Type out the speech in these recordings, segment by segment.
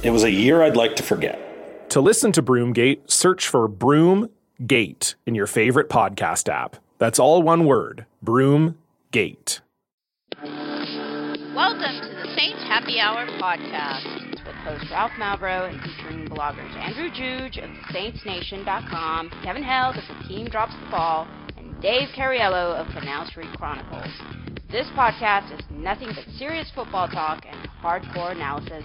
It was a year I'd like to forget. To listen to Broomgate, search for Broomgate in your favorite podcast app. That's all one word Broomgate. Welcome to the Saints Happy Hour podcast with host Ralph Malbrough and featuring bloggers Andrew Juge of SaintsNation.com, Kevin Held of The Team Drops the Ball, and Dave Cariello of Canal Street Chronicles. This podcast is nothing but serious football talk and hardcore analysis.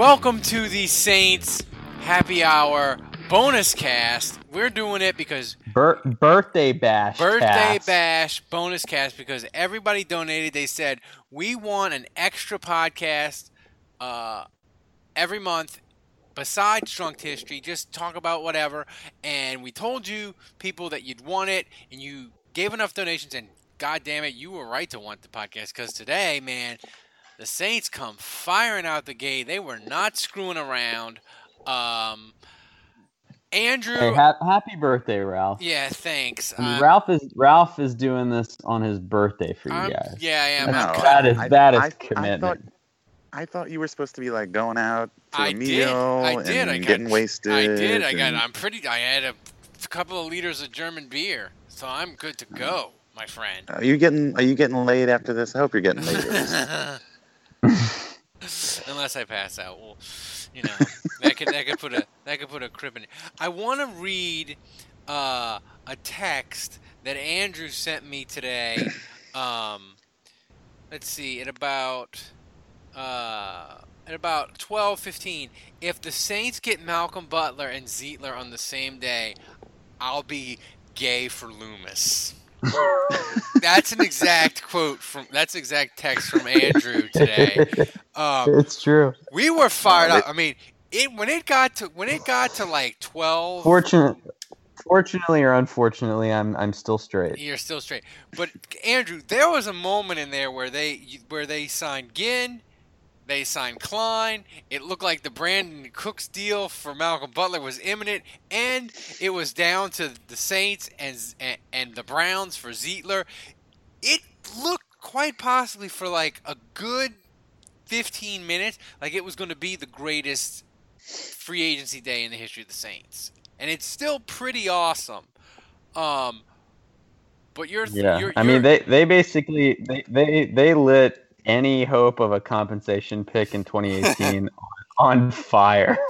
Welcome to the Saints Happy Hour bonus cast. We're doing it because Bir- birthday bash. birthday cast. bash bonus cast because everybody donated. They said we want an extra podcast uh, every month besides Drunk History. Just talk about whatever. And we told you people that you'd want it, and you gave enough donations. And God damn it, you were right to want the podcast because today, man, the Saints come firing out the gate. They were not screwing around. Um, Andrew, Hey, ha- happy birthday, Ralph. yeah, thanks. I mean, Um, Ralph is Ralph is doing this on his birthday for you I'm- guys. yeah, I am. That's- I'm that is I- that is I- I commitment. thought- I thought you were supposed to be like going out to I a did. meal I did. and I got, getting wasted. I did. I got. I'm pretty. I had a couple of liters of German beer, so I'm good to go, my friend. Are you getting? Are you getting laid after this? I hope you're getting laid. Unless I pass out, well, you know, that could that could put a that could put a crib in it. I want to read uh, a text that Andrew sent me today. Um, let's see, at about uh, at about twelve fifteen. If the Saints get Malcolm Butler and Zeitler on the same day, I'll be gay for Loomis. that's an exact quote from. That's exact text from Andrew today. Um, it's true. we were fired up. I mean, it when it got to when it got to like twelve. Fortunate, fortunately or unfortunately, I'm I'm still straight. You're still straight, but Andrew, there was a moment in there where they where they signed Ginn, they signed Klein. It looked like the Brandin Cooks deal for Malcolm Butler was imminent, and it was down to the Saints and and, and the Browns for Zeitler. It looked quite possibly for like a good 15 minutes like it was going to be the greatest free agency day in the history of the Saints, and it's still pretty awesome. Um, but you're Yeah, you're, I mean they they basically they they they lit any hope of a compensation pick in 2018 on, fire.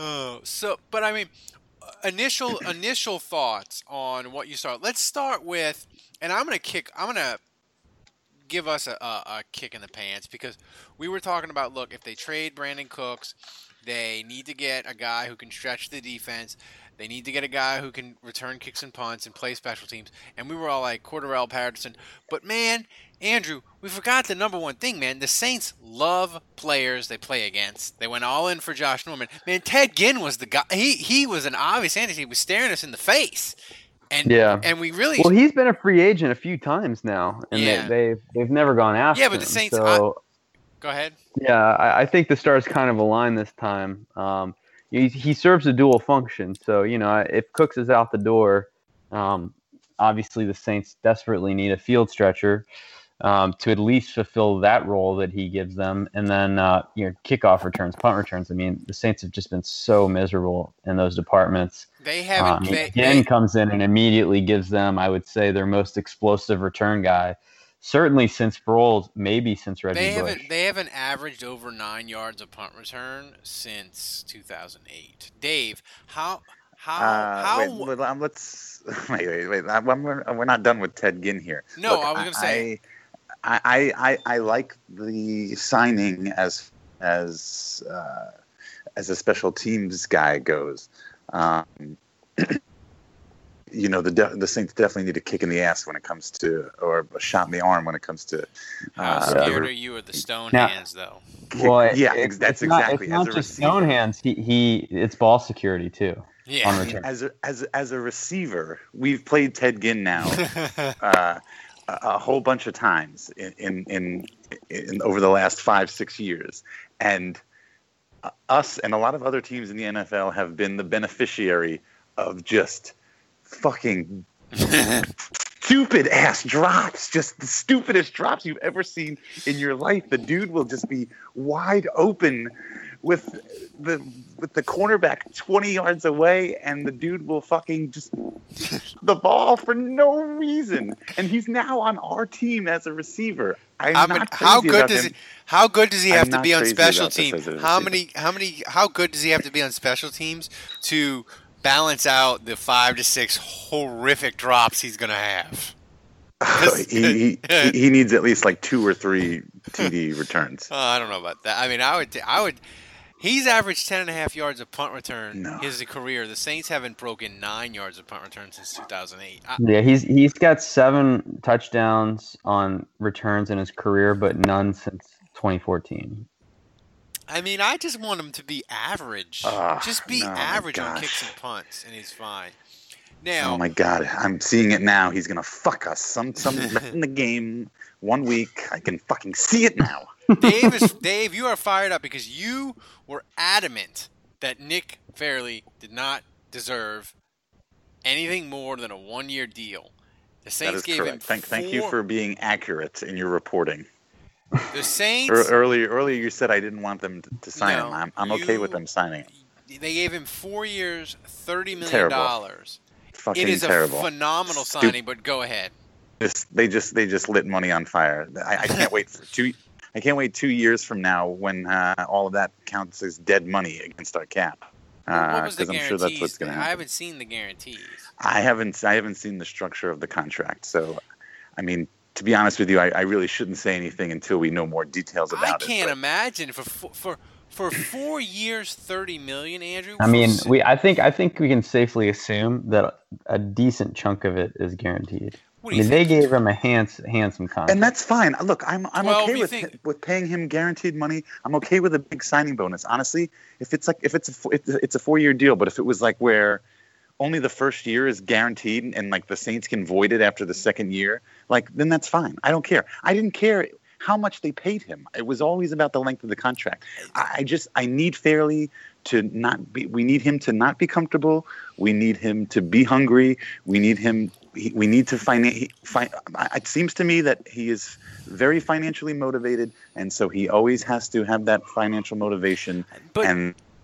Oh, so but I mean, initial initial thoughts on what you saw. Let's start with, and I'm gonna kick. I'm gonna give us a, a, a kick in the pants because we were talking about. Look, if they trade Brandin Cooks, they need to get a guy who can stretch the defense. They need to get a guy who can return kicks and punts and play special teams. And we were all like Cordarrelle Patterson. But man, Andrew, we forgot the number one thing, man. The Saints love players they play against. They went all in for Josh Norman. Man, Ted Ginn was the guy. He he was an obvious entity. He was staring us in the face. And yeah, and we really well, he's been a free agent a few times now, and Yeah. they, they've they've never gone after. Yeah, but the him, Saints- So Go ahead. yeah, I, I think the stars kind of align this time. Um, he, he serves a dual function. So you know, if Cooks is out the door, um, obviously the Saints desperately need a field stretcher um, to at least fulfill that role that he gives them. And then uh, you know, kickoff returns, punt returns. I mean, the Saints have just been so miserable in those departments. They haven't. Um, they, again they- comes in and immediately gives them, I would say, their most explosive return guy. Certainly since Sproles, maybe since Reggie They Bush. haven't they haven't averaged over nine yards of punt return since 2008. Dave, how how Uh, how wait, wait, um, let's wait, wait, wait. I'm- I'm- we're not done with Ted Ginn here. No, Look, I was gonna say- I, I, I, I like the signing as as uh, as a special teams guy goes. Um, you know, the de- the Saints definitely need a kick in the ass when it comes to, or a shot in the arm when it comes to. how Uh, scared are you of the stone Now- hands though? Well, it- yeah, it- that's it's not- exactly it's not a just receiver. stone hands. He, he it's ball security too. Yeah. on return. As a, as as a receiver, we've played Ted Ginn now uh, a, a whole bunch of times in, in in in over the last five six years, and uh, us and a lot of other teams in the NFL have been the beneficiary of just fucking stupid ass drops, just the stupidest drops you've ever seen in your life. The dude will just be wide open with the with the cornerback 20 yards away and the dude will fucking just the ball for no reason and he's now on our team as a receiver I'm many- how good does him. he, how good does he I'm have to be on special teams? How many how many how good does he have to be on special teams to balance out the five to six horrific drops he's gonna have? he, he, he, he needs at least like two or three TD returns Oh, I don't know about that. I mean, I would, I would. He's averaged ten and a half yards of punt return his career. The Saints haven't broken nine yards of punt return since 2008. I, Yeah, he's he's got seven touchdowns on returns in his career, but none since 2014. I mean, I just want him to be average. Ah, just be no, average on kicks and punts, and he's fine. Now, oh my god I'm seeing it now he's gonna fuck us some some left in the game one week I can fucking see it now Dave is Dave. You are fired up because you were adamant that Nick Fairley did not deserve anything more than a one-year deal. The Saints is gave him correct thank, thank you for being accurate in your reporting the Saints. Earlier, earlier you said I didn't want them to, to sign No, him. I'm, I'm okay with them signing him. They gave him four years, thirty million Terrible. dollars. Fucking It is terrible. a phenomenal signing, but go ahead. Just, they just they just lit money on fire. I, I can't wait for two. I can't wait two years from now when uh, all of that counts as dead money against our cap. what was the Because Uh, I'm sure that's what's going to I haven't seen the guarantees. I haven't I haven't seen the structure of the contract. So, I mean, to be honest with you, I, I really shouldn't say anything until we know more details I about it. I can't imagine for for for four years, thirty million, Andrew. I mean, s- we I think I think we can safely assume that a decent chunk of it is guaranteed. I mean, they gave him a hands, handsome contract. And that's fine. Uh, look, I'm I'm 12, okay with think? with paying him guaranteed money. I'm okay with a big signing bonus. Honestly, if it's like if it's a fo- it's a- it's a four year deal, but if it was like where only the first year is guaranteed and like the Saints can void it after the second year, like then that's fine. I don't care. I didn't care how much they paid him. It was always about the length of the contract. I, I just I need Fairley to not be. We need him to not be comfortable. We need him to be hungry. We need him. he- We need to find. Fi- it seems to me that he is very financially motivated, and so he always has to have that financial motivation. and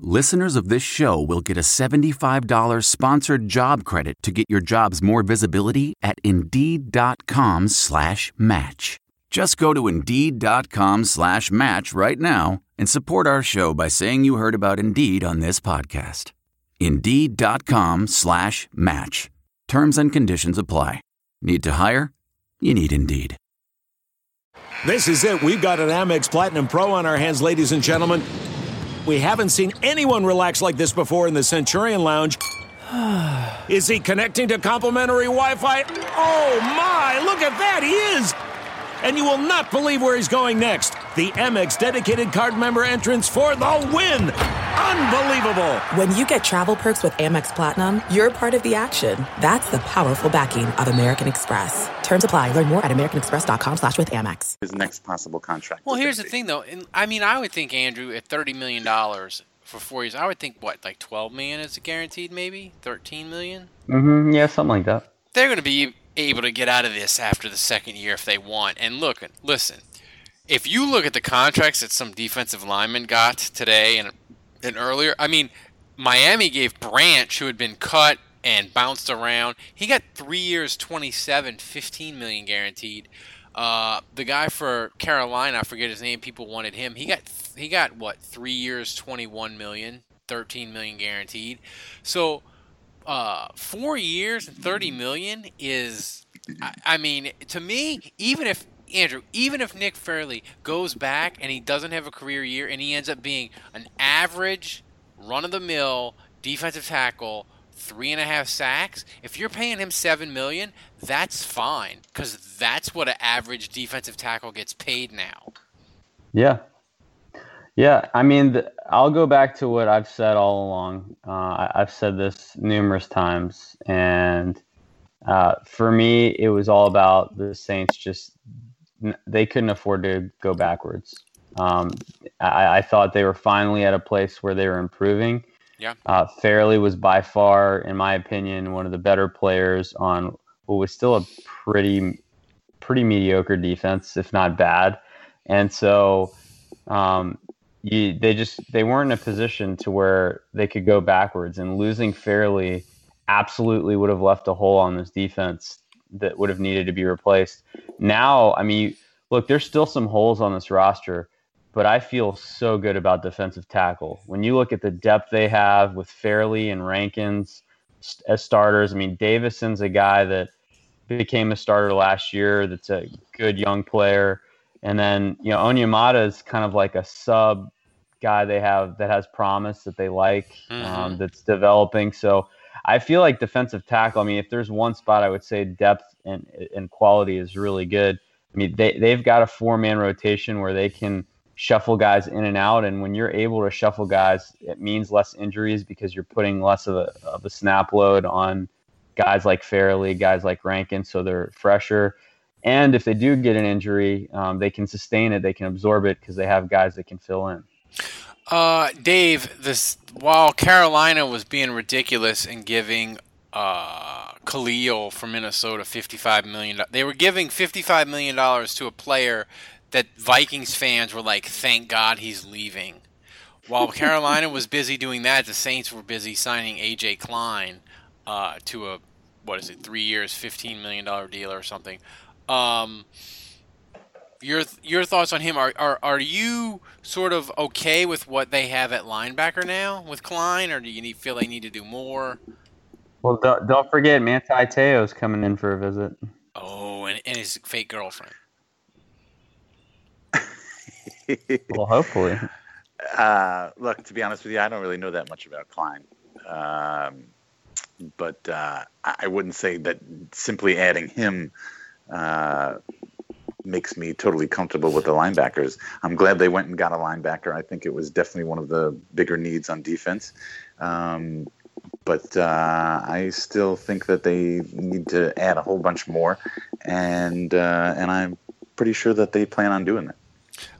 listeners of this show will get a $75 sponsored job credit to get your jobs more visibility at Indeed.com slash match. Just go to Indeed.com slash match right now and support our show by saying you heard about Indeed on this podcast. Indeed.com slash match. Terms and conditions apply. Need to hire? You need Indeed. This is it. We've got an Amex Platinum Pro on our hands, ladies and gentlemen. We haven't seen anyone relax like this before in the Centurion Lounge. Is he connecting to complimentary Wi Fi? Oh my, look at that, he is! And you will not believe where he's going next. The Amex dedicated card member entrance for the win! Unbelievable! When you get travel perks with Amex Platinum, you're part of the action. That's the powerful backing of American Express. Terms apply. Learn more at americanexpress.com slash with Amex. His next possible contract. Well, here's the thing, though. And, I mean, I would think, Andrew, at $30 million for four years, I would think, what, like 12 million is guaranteed, maybe? 13 million? Mm-hmm. Yeah, something like that. They're going to be able to get out of this after the second year if they want. And look, listen, if you look at the contracts that some defensive linemen got today and and earlier, I mean, Miami gave Branch, who had been cut and bounced around, he got three years, 27, 15 million guaranteed. Uh, the guy for Carolina, I forget his name. People wanted him. He got he got what three years, 21 million, 13 million guaranteed. So uh, four years and 30 million is, I, I mean, to me, even if Andrew, even if Nick Fairley goes back and he doesn't have a career year and he ends up being an average, run of the mill defensive tackle, three and a half sacks, if you're paying him seven million, that's fine because that's what an average defensive tackle gets paid now. Yeah. Yeah, I mean, the, I'll go back to what I've said all along. Uh, I, I've said this numerous times, and uh, for me, it was all about the Saints just they couldn't afford to go backwards. Um, I, I, thought they were finally at a place where they were improving. Yeah. Uh, Fairley was by far, in my opinion, one of the better players on what was still a pretty, pretty mediocre defense, if not bad. And so, um, you, they just they weren't in a position to where they could go backwards. And losing Fairley absolutely would have left a hole on this defense that would have needed to be replaced. Now, I mean, look, there's still some holes on this roster, but I feel so good about defensive tackle. When you look at the depth they have with Fairley and Rankins as starters, I mean, Davison's a guy that became a starter last year that's a good young player. And then, you know, Onyemata is kind of like a sub guy they have that has promise that they like, um, mm-hmm. um, that's developing. So I feel like defensive tackle. I mean, if there's one spot I would say depth and and quality is really good. I mean, they they've got a four man rotation where they can shuffle guys in and out, and when you're able to shuffle guys, it means less injuries because you're putting less of a of a snap load on guys like Fairley, guys like Rankin, so they're fresher. And if they do get an injury, um, they can sustain it, they can absorb it because they have guys that can fill in. Uh, Dave, this while Carolina was being ridiculous and giving uh, Kalil from Minnesota fifty-five million, they were giving fifty-five million dollars to a player that Vikings fans were like, "Thank God he's leaving." While Carolina was busy doing that, the Saints were busy signing AJ Klein uh, to a what is it, three years, fifteen million dollar deal or something. Um, your your thoughts on him are, are are you sort of okay with what they have at linebacker now with Klein, or do you need, feel they need to do more? Well, don't, don't forget Manti Te'o's coming in for a visit. Oh, and, and his fake girlfriend. well, hopefully. Uh, look, to be honest with you, I don't really know that much about Klein. Um, but uh, I wouldn't say that simply adding him uh, makes me totally comfortable with the linebackers. I'm glad they went and got a linebacker. I think it was definitely one of the bigger needs on defense. Um, but uh, I still think that they need to add a whole bunch more, and uh, and I'm pretty sure that they plan on doing that.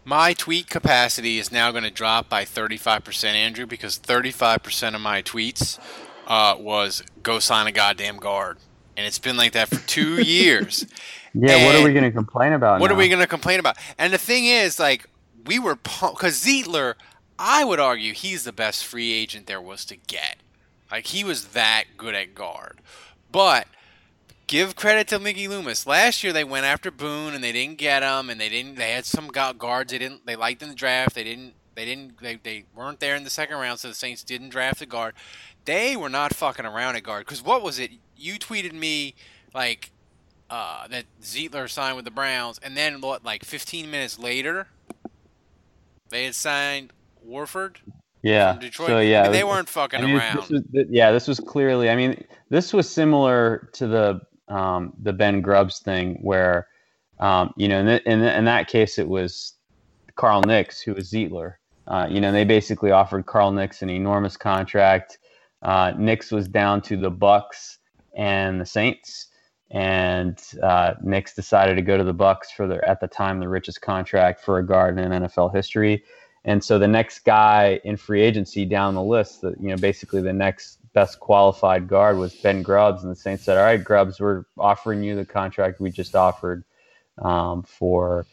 My tweet capacity is now going to drop by 35%, Andrew, because 35% of my tweets uh, was go sign a goddamn guard. And it's been like that for two years. Yeah, and what are we going to complain about? What now? are we going to complain about? And the thing is, like, we were because Zeitler, I would argue he's the best free agent there was to get. Like he was that good at guard. But give credit to Mickey Loomis. Last year they went after Boone and they didn't get him, and they didn't. They had some guards they didn't. They liked in the draft. They didn't. They didn't. They, they weren't there in the second round, so the Saints didn't draft a guard. They were not fucking around at guard because what was it? You tweeted me like uh, that Zeitler signed with the Browns, and then what? Like 15 minutes later, they had signed Warford. Yeah. from Detroit. So yeah, I mean, they weren't fucking I mean, around. This was, yeah, this was clearly. I mean, this was similar to the um, the Ben Grubbs thing, where um, you know, in, th- in, th- in that case, it was Carl Nicks who was Zeitler. Uh, you know, they basically offered Carl Nicks an enormous contract. Uh, Nicks was down to the Bucs and the Saints, and uh, Nicks decided to go to the Bucs for the at the time the richest contract for a guard in NFL history. And so the next guy in free agency down the list, that you know, basically the next best qualified guard was Ben Grubbs, and the Saints said, "All right, Grubbs, we're offering you the contract we just offered um, for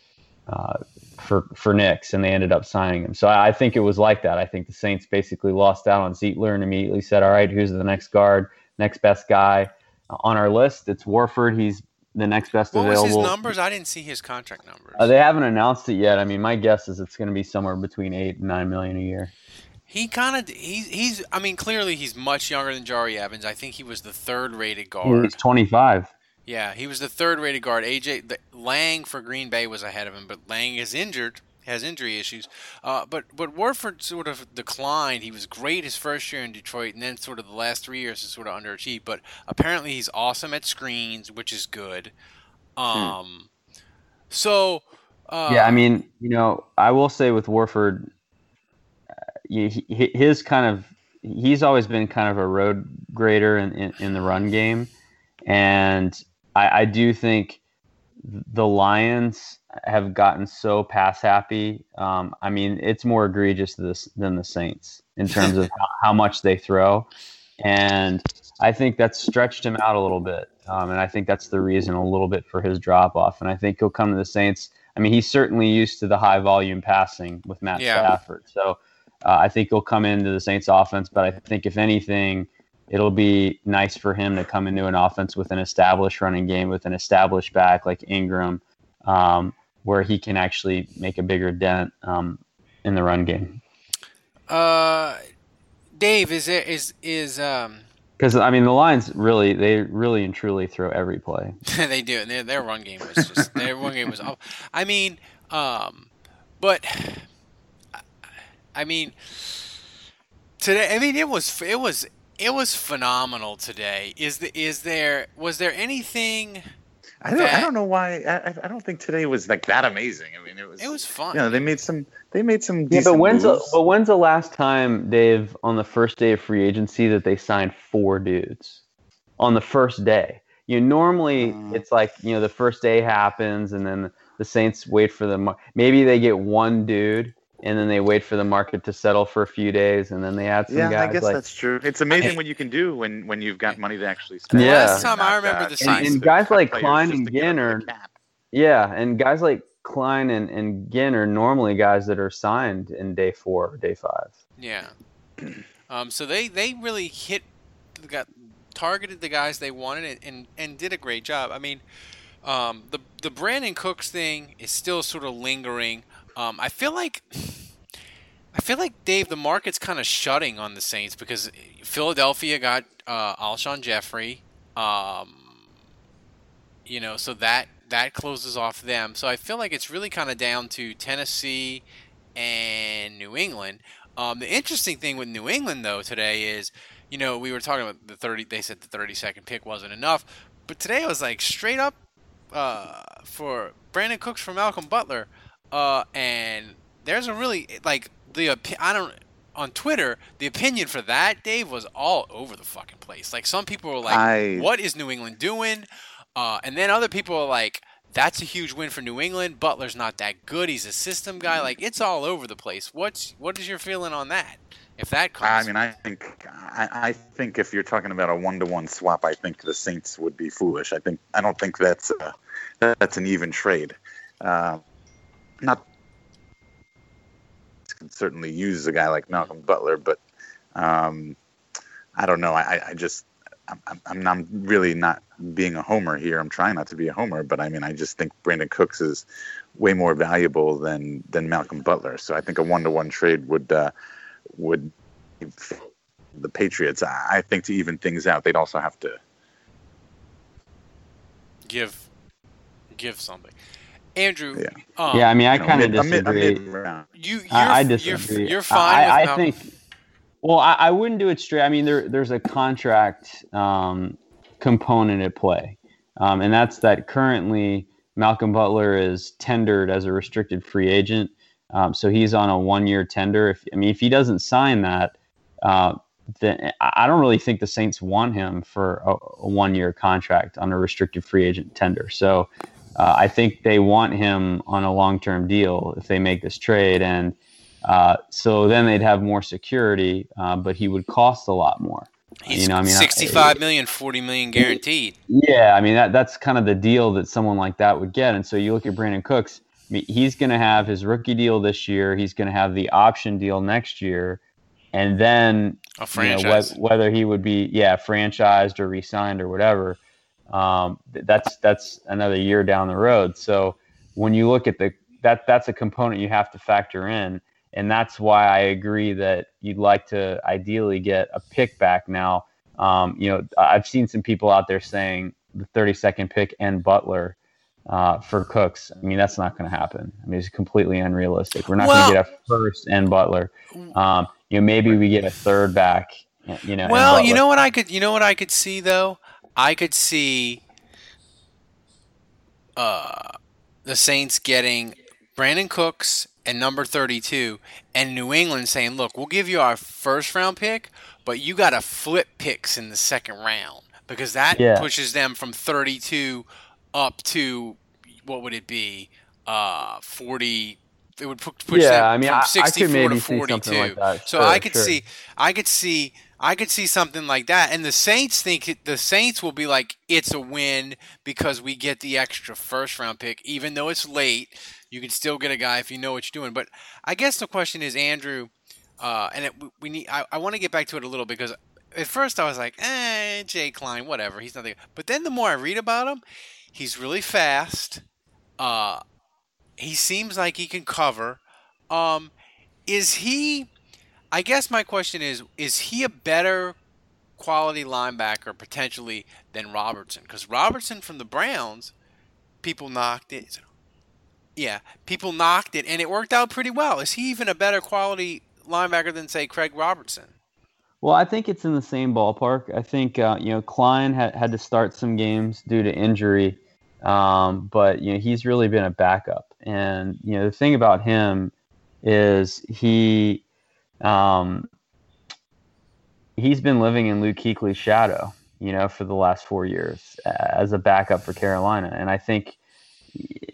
uh, for for Nicks," and they ended up signing him. So I, I think it was like that. I think the Saints basically lost out on Zeitler and immediately said, "All right, who's the next guard, next best guy on our list? It's Warford. He's the next best what was available." his numbers? I didn't see his contract numbers. Uh, they haven't announced it yet. I mean, my guess is it's going to be somewhere between eight and nine million a year. He kind of he's he's. I mean, clearly he's much younger than Jahri Evans. I think he was the third rated guard. He's 25. Yeah, he was the third rated guard. AJ the, Lang for Green Bay was ahead of him, but Lang is injured, has injury issues. Uh, but but Warford sort of declined. He was great his first year in Detroit, and then sort of the last three years has sort of underachieved. But apparently he's awesome at screens, which is good. Um, so uh, yeah, I mean, you know, I will say with Warford, uh, he- his kind of he's always been kind of a road grader in, in, in the run game, and I, I do think the Lions have gotten so pass happy. Um, I mean, it's more egregious this than the Saints in terms of how, much they throw, and I think that's stretched him out a little bit. Um, and I think that's the reason a little bit for his drop off. And I think he'll come to the Saints. I mean, he's certainly used to the high volume passing with Matt Yeah. Stafford. So uh, I think he'll come into the Saints offense. But I think if anything, it'll be nice for him to come into an offense with an established running game, with an established back like Ingram, um, where he can actually make a bigger dent um, in the run game. uh, Dave is it is is um Because I mean, the Lions really, they really and truly throw every play. they do. Their, their run game was just their run game was. Off. I mean, um, but I mean, today. I mean, it was it was it was phenomenal today. Is the is there was there anything? I don't, I don't know why. I, I- I don't think today was like that amazing. I mean, it was. It was fun. You know, they made some. They made some. Yeah, but when's the, moves. but when's the last time, Dave, on the first day of free agency that they signed four dudes on the first day? You know, normally Mm. it's like you know the first day happens and then the Saints wait for the mar- maybe they get one dude and then they wait for the market to settle for a few days and then they add some yeah, guys. I guess like, that's true. It's amazing I- what you can do when when you've got money to actually spend. Yeah. Last time I remember the and, and guys like Klein and to Ginn are yeah, and guys like Klein and, and Ginn are normally guys that are signed in day four or day five. Yeah. Um, so they, they really hit, got targeted the guys they wanted and, and, and did a great job. I mean, um, the the Brandin Cooks thing is still sort of lingering. Um, I feel like I feel like Dave, the market's kind of shutting on the Saints because Philadelphia got uh, Alshon Jeffery. Um, you know, so that that closes off them. So I feel like it's really kind of down to Tennessee and New England. Um, the interesting thing with New England though today is, you know, we were talking about the thirty. They said the thirty-second pick wasn't enough, but today I was like straight up uh, for Brandin Cooks for Malcolm Butler, uh, and there's a really like the I don't on Twitter the opinion for that Dave was all over the fucking place. Like some people were like, I- "What is New England doing?" Uh, and then other people are like, "That's a huge win for New England. Butler's not that good. He's a system guy. Like it's all over the place." What's what is your feeling on that? If that comes, I mean, I think I, I think if you're talking about a one-to-one swap, I think the Saints would be foolish. I think I don't think that's a, that's an even trade. Uh, not can certainly use a guy like Malcolm Butler, but um, I don't know. I, I just I'm, I'm, I'm really not being a homer here. I'm trying not to be a homer, but I mean, I just think Brandin Cooks is way more valuable than than Malcolm Butler. So I think a one-to-one trade would uh, would the Patriots. I think to even things out, they'd also have to. give give something. Andrew, Yeah. um, yeah, I mean, I kind of mid- a mid- a disagree. mid-round. You, you're, I, I you're- disagree. You're, fine I, with I think Well, I, I wouldn't do it straight. I mean, there there's a contract um, component at play, um, and that's that currently Malcolm Butler is tendered as a restricted free agent. Um, so he's on a one-year tender. If I mean, if he doesn't sign that, uh, then I don't really think the Saints want him for a, a one-year contract on a restricted free agent tender. So uh, I think they want him on a long-term deal if they make this trade, and uh, so then they'd have more security, uh, but he would cost a lot more. He's you know, I mean, sixty-five million, forty million guaranteed. Yeah, I mean that that's kind of the deal that someone like that would get. And so you look at Brandin Cooks. I mean, he's going to have his rookie deal this year. He's going to have the option deal next year, and then a franchise. You know, whether, whether he would be yeah franchised or re-signed or whatever. Um, that's that's another year down the road. So when you look at the that that's a component you have to factor in and that's why I agree that you'd like to ideally get a pick back now. Um, you know, I've seen some people out there saying the 32nd pick and Butler uh, for Cooks. I mean, that's not going to happen. I mean, it's completely unrealistic. We're not well, going to get a first and Butler. Um, you know, maybe we get a third back. You know. Well, you know what I could, you know what I could see though. I could see uh, the Saints getting Brandin Cooks and number 32 and New England saying, "Look, we'll give you our first round pick, but you got to flip picks in the second round because that Yeah. pushes them from 32 up to what would it be? Uh 40 it would pu- push Yeah, them I mean, from I- I could maybe to see something 42. like that. So Sure, I could sure. see I could see I could see something like that, and the Saints think the Saints will be like it's a win because we get the extra first round pick, even though it's late. You can still get a guy if you know what you're doing. But I guess the question is, Andrew, uh, and it, we need. I, I want to get back to it a little because at first I was like, eh, Jay Klein, whatever, he's nothing. But then the more I read about him, he's really fast. Uh, he seems like he can cover. Um, is he? I guess my question is: Is he a better quality linebacker potentially than Robertson? Because Robertson from the Browns, people knocked it. Yeah, people knocked it, and it worked out pretty well. Is he even a better quality linebacker than say Craig Robertson? Well, I think it's in the same ballpark. I think uh, you know Klein had, had to start some games due to injury, um, but you know he's really been a backup. And you know the thing about him is he um, he's been living in Luke Kuechly's shadow, you know, for the last four years uh, as a backup for Carolina. And I think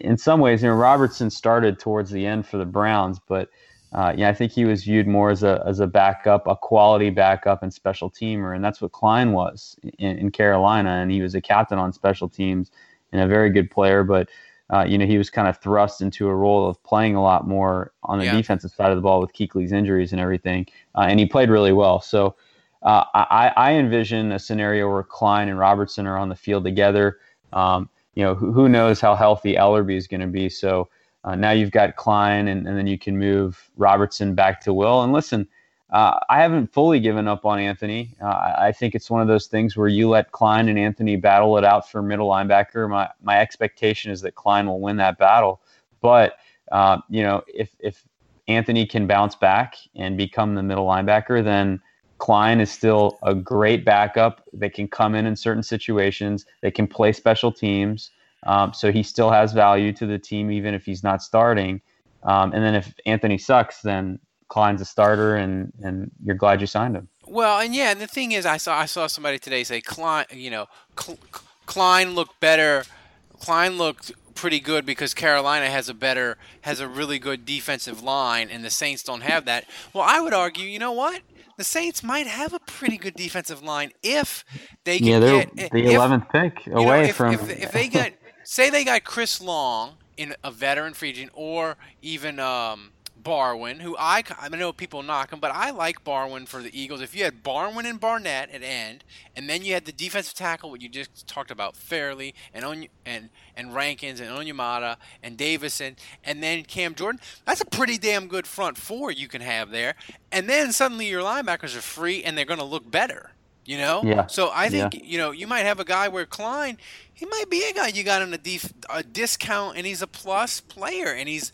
in some ways, you know, Robertson started towards the end for the Browns, but uh, yeah, I think he was viewed more as a as a backup, a quality backup and special teamer, and that's what Klein was in, in Carolina, and he was a captain on special teams and a very good player, but. Uh, you know, he was kind of thrust into a role of playing a lot more on the Yeah. defensive side of the ball with Kuechly's injuries and everything, uh, and he played really well. So uh, I, I envision a scenario where Klein and Robertson are on the field together. Um, you know, who, who knows how healthy Ellerbe is going to be. So uh, now you've got Klein, and, and then you can move Robertson back to Will. And listen, uh, I haven't fully given up on Anthony. Uh, I think it's one of those things where you let Klein and Anthony battle it out for middle linebacker. My my expectation is that Klein will win that battle, but uh, you know if if Anthony can bounce back and become the middle linebacker, then Klein is still a great backup. They can come in in certain situations. They can play special teams. Um, so he still has value to the team, even if he's not starting. Um, and then if Anthony sucks, then Klein's a starter, and and you're glad you signed him. Well, and yeah, and the thing is, I saw I saw somebody today say Klein, you know, Cl- Klein looked better. Klein looked pretty good because Carolina has a better, has a really good defensive line, and the Saints don't have that. Well, I would argue, you know what? The Saints might have a pretty good defensive line if they can Yeah, they're get the 11th pick you know, away if, from. if, if they got say they got Chris Long in a veteran free agent or even um, Barwin, who I I know people knock him, but I like Barwin for the Eagles. If you had Barwin and Barnett at end, and then you had the defensive tackle, what you just talked about, Fairley and Onye, and and Rankins and Onyemata and Davison, and then Cam Jordan, that's a pretty damn good front four you can have there. And then suddenly your linebackers are free and they're going to look better. You know, Yeah. so I think Yeah. you know you might have a guy where Klein, he might be a guy you got on a, def- a discount, and he's a plus player, and he's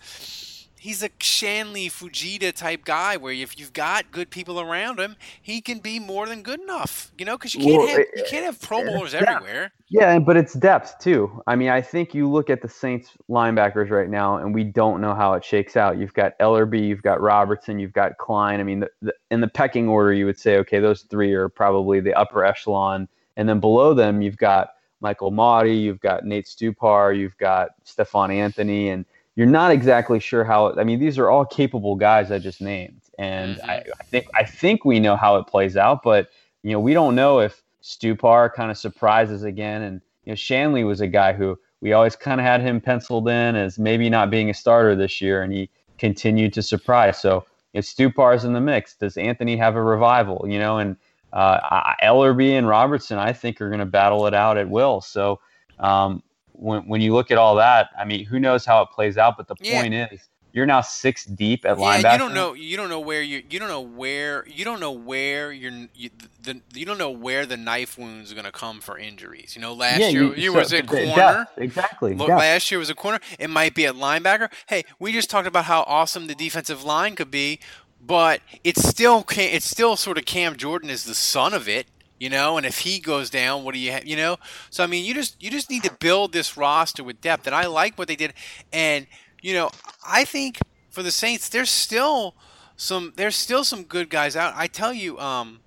he's a Shanle Fujita type guy where if you've got good people around him, he can be more than good enough. You know, because you can't Well, have you eh, can't have Pro Bowlers yeah. everywhere. Yeah, but it's depth too. I mean, I think you look at the Saints linebackers right now, and we don't know how it shakes out. You've got Ellerbe, you've got Robertson, you've got Klein. I mean, the, the, in the pecking order, you would say, okay, those three are probably the upper echelon, and then below them, you've got Michael Mauti, you've got Nate Stupar, you've got Stephone Anthony, and you're not exactly sure how. I mean, these are all capable guys I just named, and I, I think I think we know how it plays out, but you know, we don't know if Stupar kind of surprises again. And you know, Shanley was a guy who we always kind of had him penciled in as maybe not being a starter this year, and he continued to surprise. So if Stupar's in the mix, does Anthony have a revival? You know, and uh, Ellerbe and Robertson, I think, are going to battle it out at will. So um, when when you look at all that, I mean, who knows how it plays out? But the Yeah. point is, you're now six deep at Yeah, linebacker. you don't know. You don't know where you. You don't know where. You don't know where you're. You, the, you don't know where the knife wounds are going to come for injuries. You know, last Yeah, year you- you so- was the corner. depth, exactly, Lo- depth. Last year was a corner. It might be at linebacker. Hey, we just talked about how awesome the defensive line could be, but it's still it's still sort of Cam Jordan is the son of it. You know, and if he goes down, what do you have? You know, so I mean, you just you just need to build this roster with depth, and I like what they did, and you know, I think for the Saints, there's still some there's still some good guys out. I tell you, um,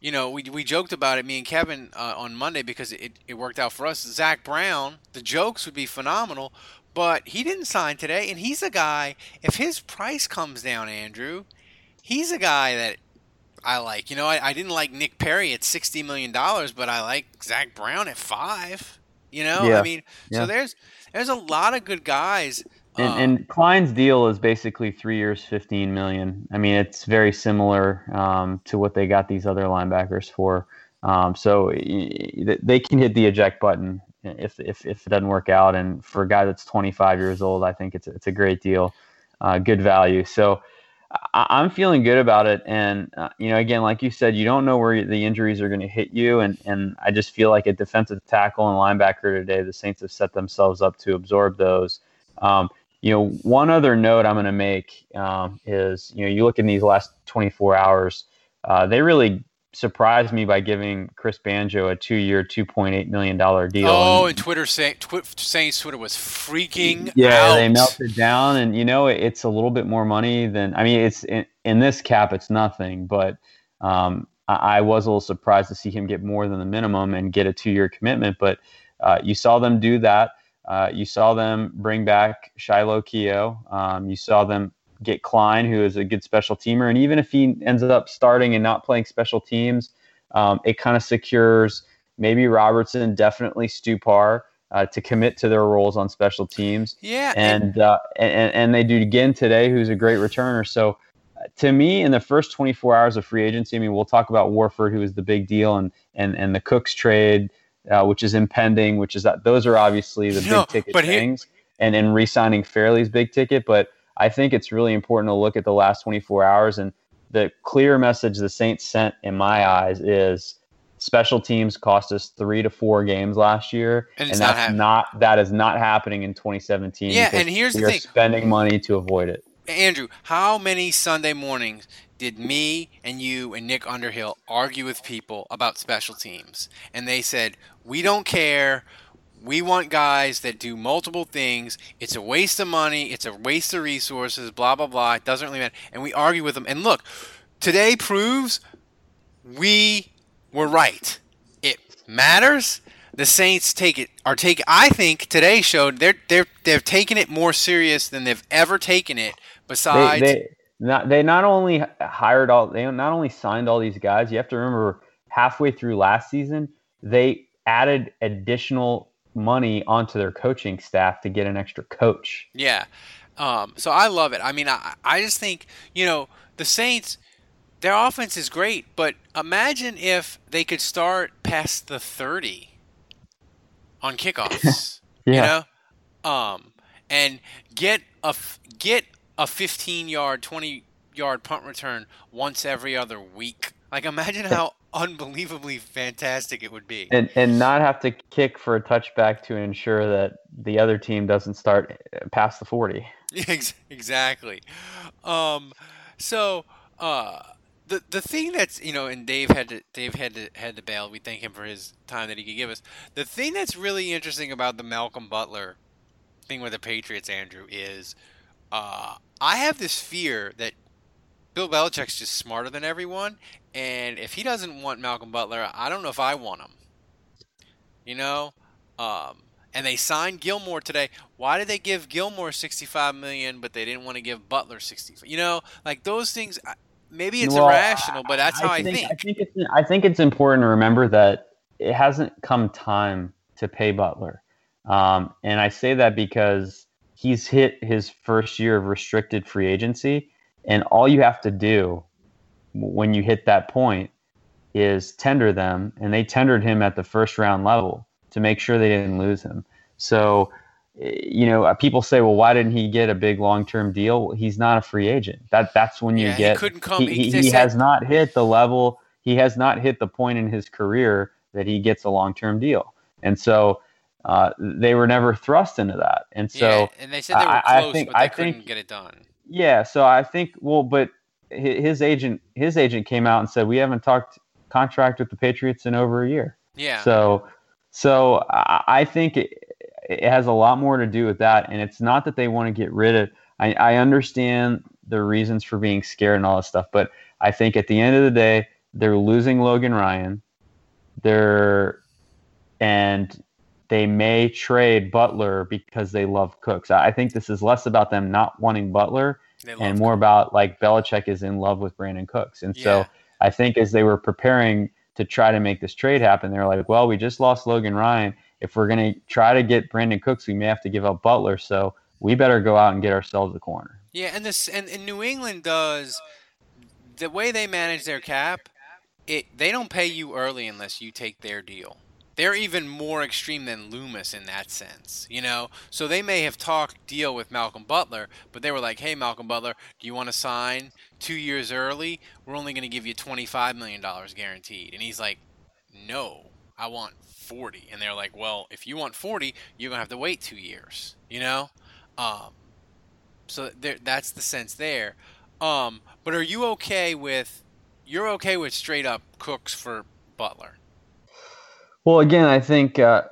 you know, we, we joked about it, me and Kevin, uh, on Monday because it, it worked out for us. Zach Brown, the jokes would be phenomenal, but he didn't sign today, and he's a guy. If his price comes down, Andrew, he's a guy that I like. You know, I, I didn't like Nick Perry at sixty million dollars, but I like Zach Brown at five. You know, Yeah, I mean, yeah. so there's there's a lot of good guys. And, um, and Klein's deal is basically three years, fifteen million. I mean, it's very similar um, to what they got these other linebackers for. Um, so they can hit the eject button if, if if it doesn't work out. And for a guy that's 25 years old, I think it's it's a great deal, uh, good value. So I, I'm feeling good about it. And uh, you know, again, like you said, you don't know where the injuries are going to hit you. And and I just feel like a defensive tackle and linebacker today, the Saints have set themselves up to absorb those. Um, you know, one other note I'm going to make um, is, you know, you look in these last 24 hours, uh, they really surprised me by giving Chris Banjo a two-year, 2.8 million dollar deal. oh, And- and Twitter say, twi- Saints Twitter was freaking yeah, out. they melted down, and you know, it- it's a little bit more money than I mean, it's in, in this cap, it's nothing, but um, I, I was a little surprised to see him get more than the minimum and get a two-year commitment. But uh, you saw them do that. Uh, you saw them bring back Shiloh Keo. Um, you saw them get Klein, who is a good special teamer. And even if he ends up starting and not playing special teams, um, it kind of secures maybe Robertson, definitely Stupar uh, to commit to their roles on special teams. Yeah, And, uh, and, and they do again today, who's a great returner. So uh, to me, in the first 24 hours of free agency, I mean, we'll talk about Warford, who is the big deal, and, and, and the Cooks trade uh, which is impending, which is that those are obviously the No, big ticket things, and and re-signing Fairley's big ticket. But I think it's really important to look at the last 24 hours, and the clear message the Saints sent in my eyes is special teams cost us three to four games last year, And not that's happening. not that is not happening in 2017. Yeah, and here's the thing. spending money to avoid it. Andrew, how many Sunday mornings did me and you and Nick Underhill argue with people about special teams? And they said, we don't care. We want guys that do multiple things. It's a waste of money. It's a waste of resources. Blah blah blah. It doesn't really matter. And we argue with them. And look, today proves we were right. It matters. The Saints take it are take. I think today showed they're they're they're taking it more serious than they've ever taken it. Besides, they, they not they not only hired all they not only signed all these guys. You have to remember halfway through last season they added additional money onto their coaching staff to get an extra coach. Yeah. Um, so I love it. I mean, I, I just think, you know, the Saints, their offense is great, but imagine if they could start past the 30 on kickoffs, you know, um, and get a, get a 15 yard, 20 yard punt return once every other week. Like, imagine how unbelievably fantastic it would be. And and not have to kick for a touchback to ensure that the other team doesn't start past the 40. Exactly. Um, so uh, the the thing that's you know, and Dave had to Dave had to had to bail. We thank him for his time that he could give us. The thing that's really interesting about the Malcolm Butler thing with the Patriots, Andrew, is uh, I have this fear that Bill Belichick's just smarter than everyone, and if he doesn't want Malcolm Butler, I don't know if I want him. You know, um, and they signed Gilmore today. Why did they give Gilmore 65 million, but they didn't want to give Butler 65? You know, like those things. Maybe it's Well, irrational, but that's how I think. I think it's I think it's important to remember that it hasn't come time to pay Butler, um, and I say that because he's hit his first year of restricted free agency, and all you have to do when you hit that point is tender them, and they tendered him at the first round level to make sure they didn't lose him. So, eh, you know, uh, people say, well, why didn't he get a big long term deal? He's not a free agent. That that's when you Yeah, he get. couldn't come- He, he- he, said- has not hit the level. He has not hit the point in his career that he gets a long term deal, and so. Uh, they were never thrust into that, and so yeah, and they said they were I- I close, think- but they I couldn't think- get it done. yeah, so I think well, but his agent his agent came out and said we haven't talked contract with the Patriots in over a year. Yeah. So so I, think it, it has a lot more to do with that, and it's not that they want to get rid of. I, I understand the reasons for being scared and all this stuff, but I think at the end of the day, they're losing Logan Ryan. They're and they may trade Butler because they love Cooks. I think this is less about them not wanting Butler and more about like Belichick is in love with Brandin Cooks. And so I think as they were preparing to try to make this trade happen, they're like, well, we just lost Logan Ryan. If we're going to try to get Brandin Cooks, we may have to give up Butler. So we better go out and get ourselves a corner. Yeah, and this and, and New England does the way they manage their cap. It they don't pay you early unless you take their deal. They're even more extreme than Loomis in that sense, you know. So they may have talked deal with Malcolm Butler, but they were like, "Hey, Malcolm Butler, do you want to sign two years early? We're only going to give you twenty five million dollars guaranteed." And he's like, "No, I want 40." And they're like, "Well, if you want 40, you're going to have to wait two years," you know. Um, so there, that's the sense there. Um, but are you okay with you're okay with straight up Cooks for Butler? Well, again, I think uh,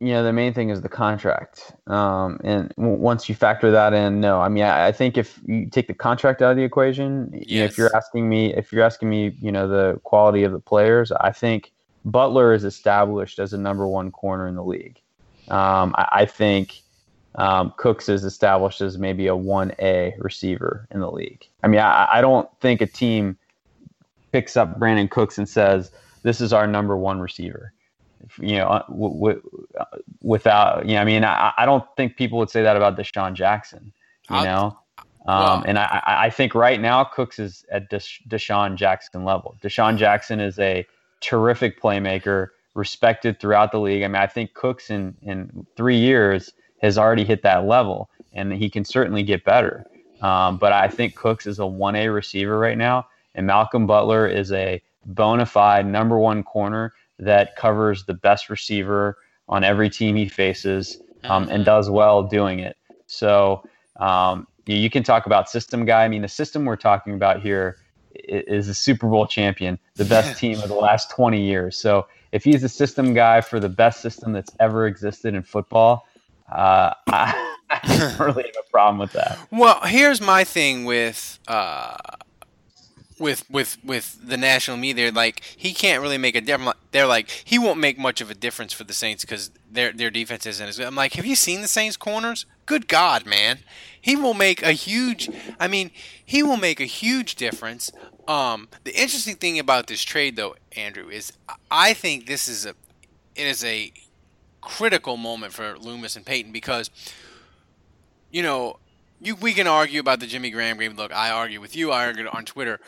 you know the main thing is the contract, um, and w- once you factor that in, no, I mean, I, I think if you take the contract out of the equation, you know, if you're asking me, if you're asking me, you know, the quality of the players, I think Butler is established as a number one corner in the league. Um, I, I think um, Cooks is established as maybe a one A receiver in the league. I mean, I, I don't think a team picks up Brandin Cooks and says this is our number one receiver you know, w- w- without, you know, I mean, I, I don't think people would say that about DeSean Jackson, you know? Um, and I, I I think right now Cooks is at Desha- DeSean Jackson level. DeSean Jackson is a terrific playmaker, respected throughout the league. I mean, I think Cooks in, in three years has already hit that level, and he can certainly get better. Um, but I think Cooks is a 1A receiver right now, and Malcolm Butler is a bona fide number one corner that covers the best receiver on every team he faces um, and does well doing it. So um, you, you can talk about system guy. I mean, the system we're talking about here is a Super Bowl champion, the best team of the last 20 years. So if he's a system guy for the best system that's ever existed in football, uh, I, I don't really have a problem with that. Well, here's my thing with uh, with with with the national media. Like he can't really make a difference. They're like he won't make much of a difference for the Saints because their their defense isn't as good. I'm like, have you seen the Saints corners? Good God, man, he will make a huge. I mean, he will make a huge difference. Um, the interesting thing about this trade, though, Andrew, is I think this is a it is a critical moment for Loomis and Payton because you know, you we can argue about the Jimmy Graham game. Look, I argue with you. I argue on Twitter.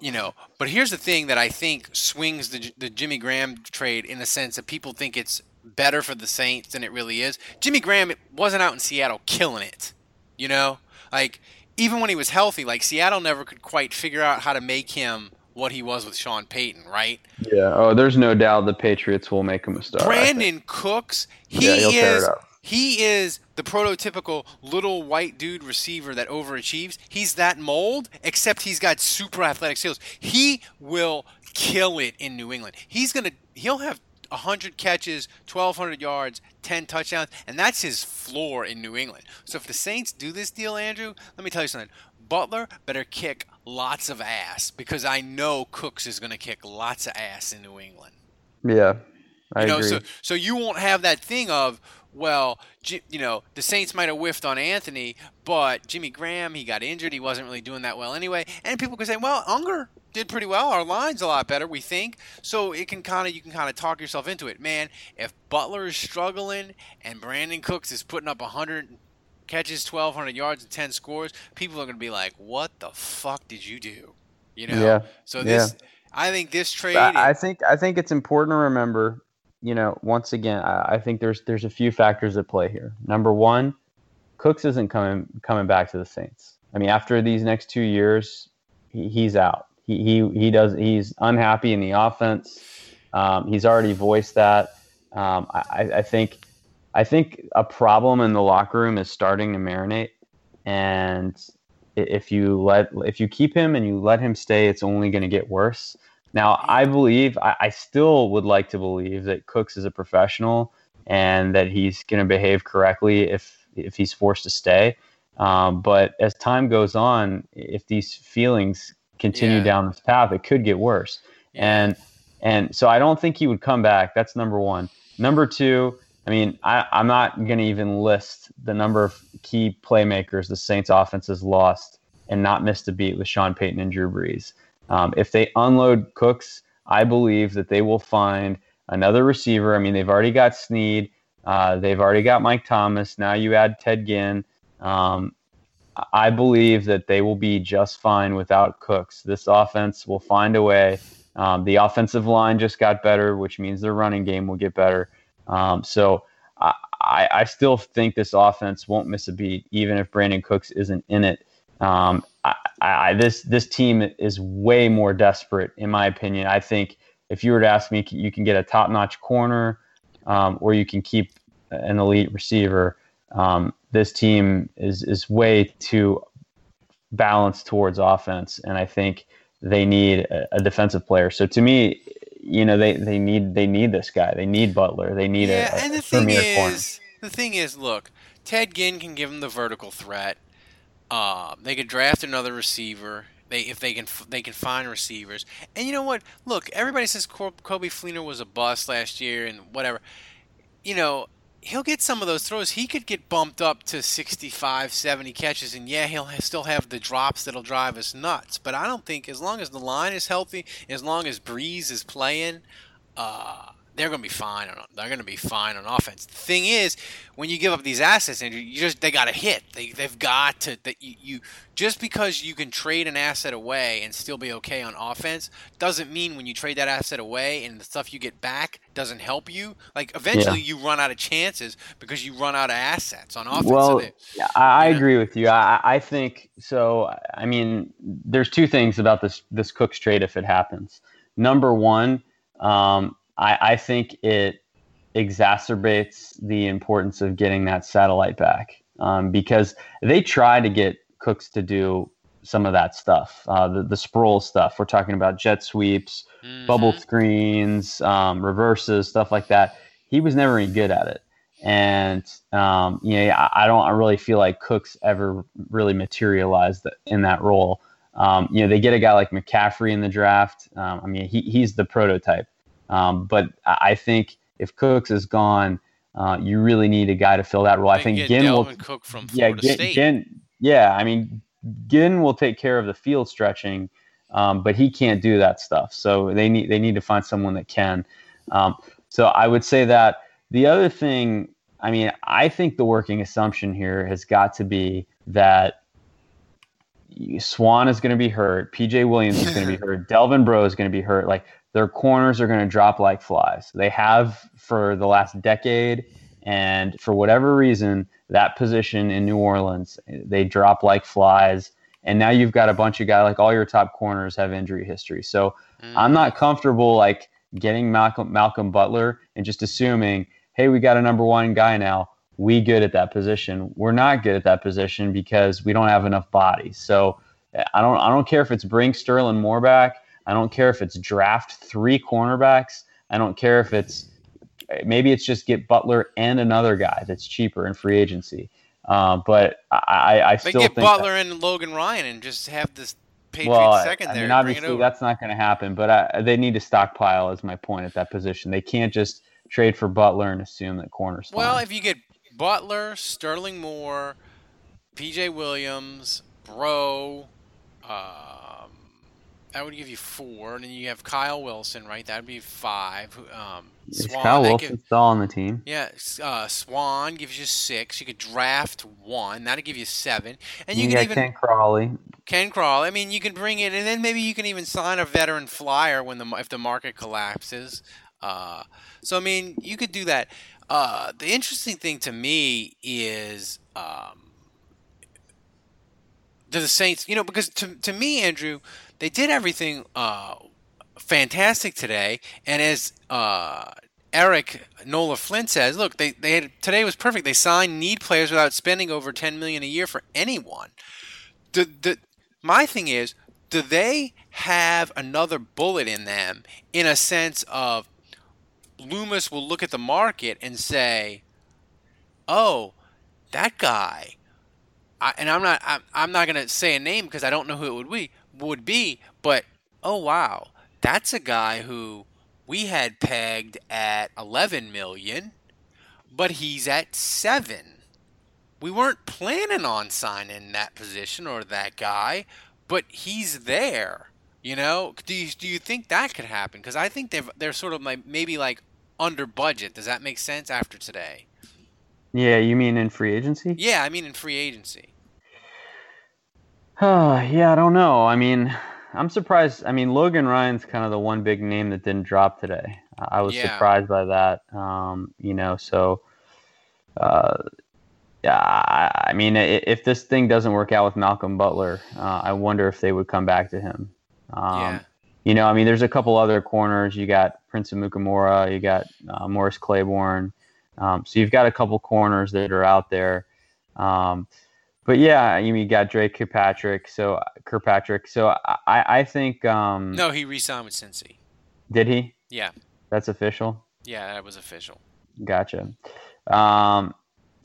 You know, but here's the thing that I think swings the the Jimmy Graham trade in the sense that people think it's better for the Saints than it really is. Jimmy Graham wasn't out in Seattle killing it. You know, like even when he was healthy, like Seattle never could quite figure out how to make him what he was with Sean Payton, right? Yeah. Oh, there's no doubt the Patriots will make him a star. Brandin Cooks, he Yeah, he'll tear it is. He is the prototypical little white dude receiver that overachieves. He's that mold, except he's got super athletic skills. He will kill it in New England. He's gonna he'll have 100 catches, 1,200 yards, 10 touchdowns, and that's his floor in New England. So if the Saints do this deal, Andrew, let me tell you something. Butler better kick lots of ass because I know Cooks is going to kick lots of ass in New England. Yeah, I you know, agree. so so you won't have that thing of well, you know, the Saints might have whiffed on Anthony, but Jimmy Graham, he got injured. He wasn't really doing that well anyway. And people could say, well, Unger did pretty well. Our line's a lot better, we think. So it can kind of you can kind of talk yourself into it, man. If Butler is struggling and Brandin Cooks is putting up 100 catches, 1,200 yards, and 10 scores, people are going to be like, what the fuck did you do? You know. Yeah, So this, yeah. I think this trade. I, I think I think it's important to remember. You know, once again, I, I think there's there's a few factors at play here. Number one, Cooks isn't coming coming back to the Saints. I mean, after these next two years, he, he's out. He, he he does he's unhappy in the offense. Um, he's already voiced that. Um, I, I think I think a problem in the locker room is starting to marinate, and if you let if you keep him and you let him stay, it's only going to get worse. Now, I believe I, I still would like to believe that Cooks is a professional and that he's going to behave correctly if if he's forced to stay. Um, but as time goes on, if these feelings continue Yeah. down this path, it could get worse. And and so I don't think he would come back. That's number one. Number two, I mean, I, I'm not going to even list the number of key playmakers the Saints offense has lost and not missed a beat with Sean Payton and Drew Brees. Um, if they unload Cooks, I believe that they will find another receiver. I mean, they've already got Snead. Uh, they've already got Mike Thomas. Now you add Ted Ginn. Um, I believe that they will be just fine without Cooks. This offense will find a way. Um, the offensive line just got better, which means their running game will get better. Um, so I, I, still think this offense won't miss a beat, even if Brandin Cooks isn't in it. Um, I, I, this this team is way more desperate, in my opinion. I think if you were to ask me, you can get a top-notch corner, um, or you can keep an elite receiver. Um, this team is is way too balanced towards offense, and I think they need a, a defensive player. So to me, you know, they, they need they need this guy. They need Butler. They need yeah, a, a and the thing premier corner. the thing is, look, Ted Ginn can give them the vertical threat. Um, they could draft another receiver. They if they can they can find receivers. And you know what? Look, everybody says Coby Fleener was a bust last year and whatever. You know, he'll get some of those throws. He could get bumped up to 65, 70 catches, and yeah, he'll still have the drops that'll drive us nuts. But I don't think as long as the line is healthy, as long as Brees is playing, uh, they're going to be fine. On, they're going to be fine on offense. The thing is, when you give up these assets, and you just they got to hit. They they've got to that you, you just because you can trade an asset away and still be okay on offense doesn't mean when you trade that asset away and the stuff you get back doesn't help you. Like eventually you run out of chances because you run out of assets on offense. So Well, they- I, I agree with you. I, I think so. I mean, there's two things about this this Cooks trade if it happens. Number one, um, I, I think it exacerbates the importance of getting that satellite back um, because they try to get Cooks to do some of that stuff, uh, the the sprawl stuff. We're talking about jet sweeps, bubble screens, um, reverses, stuff like that. He was never any good at it. And um, you know, I, I don't really feel like Cooks ever really materialized in that role. Um, you know, they get a guy like McCaffrey in the draft. Um, I mean, he, he's the prototype. Um, but I think if Cooks is gone, uh, you really need a guy to fill that role. I think Ginn will. Cook from yeah, Florida Ginn, State. Ginn- yeah, I mean, Ginn will take care of the field stretching, um, but he can't do that stuff. So they need they need to find someone that can. Um, so I would say that the other thing, I mean, I think the working assumption here has got to be that Swann is going to be hurt, PJ Williams is going to be hurt, Delvin Breaux is going to be hurt. Like their corners are going to drop like flies. They have for the last decade, and for whatever reason, that position in New Orleans they drop like flies. And now you've got a bunch of guys like all your top corners have injury history. So mm. I'm not comfortable like getting Malcolm Malcolm Butler and just assuming, hey, we got a number one guy now. we good at that position. We're not good at that position because we don't have enough bodies. So eh, I don't I don't care if it's bring Sterling Moore back. I don't care if it's draft three cornerbacks. I don't care if it's maybe it's just get Butler and another guy that's cheaper in free agency. Uh, but I, I still get think Butler that, and Logan Ryan and just have this Patriots well, second I mean, and bring it obviously that's not going to happen. But I, they need to stockpile, is my point at that position. They can't just trade for Butler and assume that corners. Well, if you get Butler, Sterling Moore, P.J. Williams, Breaux, um, that would give you four. And then you have Kyle Wilson, right? That would be five. Um, Swann, Kyle Wilson give- still on the team? yeah, uh, Swann gives you six. You could draft one. That'd give you seven. And you, you can even Ken Crawley. Ken Crawley. I mean, you can bring it, and then maybe you can even sign a veteran flyer when the if the market collapses. Uh, so I mean, you could do that. Uh, the interesting thing to me is um, do the Saints, you know, because to to me, Andrew, they did everything uh, fantastic today, and as uh, Eric Nola Flint says, look, they they had today was perfect. They signed need players without spending over ten million a year for anyone the, the my thing is do they have another bullet in them in a sense of Loomis will look at the market and say, "Oh, that guy," I, and I'm not I'm, I'm not gonna say a name because I don't know who it would be would be, but oh wow, that's a guy who we had pegged at 11 million, but he's at seven we weren't planning on signing that position or that guy, but he's there. You know, do you, do you think that could happen? Because I think they're they're sort of like maybe like under budget. Does that make sense after today? Yeah, you mean in free agency? Yeah, I mean in free agency. yeah, I don't know. I mean, I'm surprised. I mean, Logan Ryan's kind of the one big name that didn't drop today. I was Yeah. surprised by that. Um, you know, so uh, yeah, I, mean, if this thing doesn't work out with Malcolm Butler, uh, I wonder if they would come back to him. Um, Yeah. You know, I mean, there's a couple other corners. You got Prince Amukamara, you got uh, Morris Claiborne. Um, so you've got a couple corners that are out there. Um, but yeah, you mean you got Dre Kirkpatrick. So Kirkpatrick. So I, I think. Um, No, he re-signed with Cincy. Did he? Yeah, That's official. yeah, that was official. Gotcha. Um,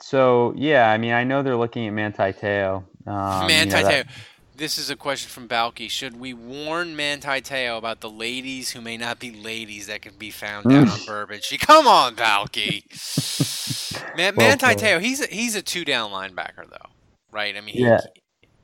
so yeah, I mean, I know they're looking at Manti Teo. Um, you know, Manti that- Teo. This is a question from Balky. Should we warn Manti Teo about the ladies who may not be ladies that can be found down on Bourbon Street? Come on, Balky. Man, Well Manti. Teo, he's a, he's a two down linebacker though, right? I mean, he, Yeah.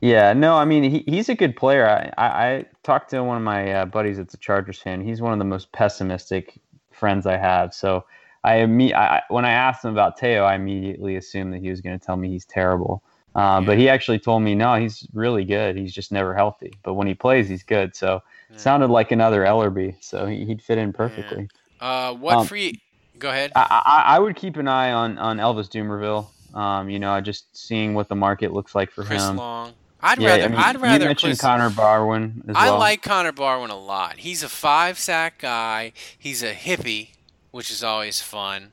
Yeah, no, I mean he, he's a good player. I, I, I talked to one of my uh, buddies that's a Chargers fan. He's one of the most pessimistic friends I have. So I, imme- I when I asked him about Teo, I immediately assumed that he was going to tell me he's terrible. Uh, But he actually told me no, he's really good. He's just never healthy. But when he plays, he's good. So it sounded like another Ellerbe. So he, he'd fit in perfectly. Uh, what Um, free? Go ahead. I, I, I would keep an eye on, on Elvis Dumervil. Um, you know, just seeing what the market looks like for Chris him. Long. I'd Yeah, rather. I mean, I'd rather. You mentioned Chris, Connor Barwin as. I well. like Connor Barwin a lot. He's a five sack guy. He's a hippie, which is always fun.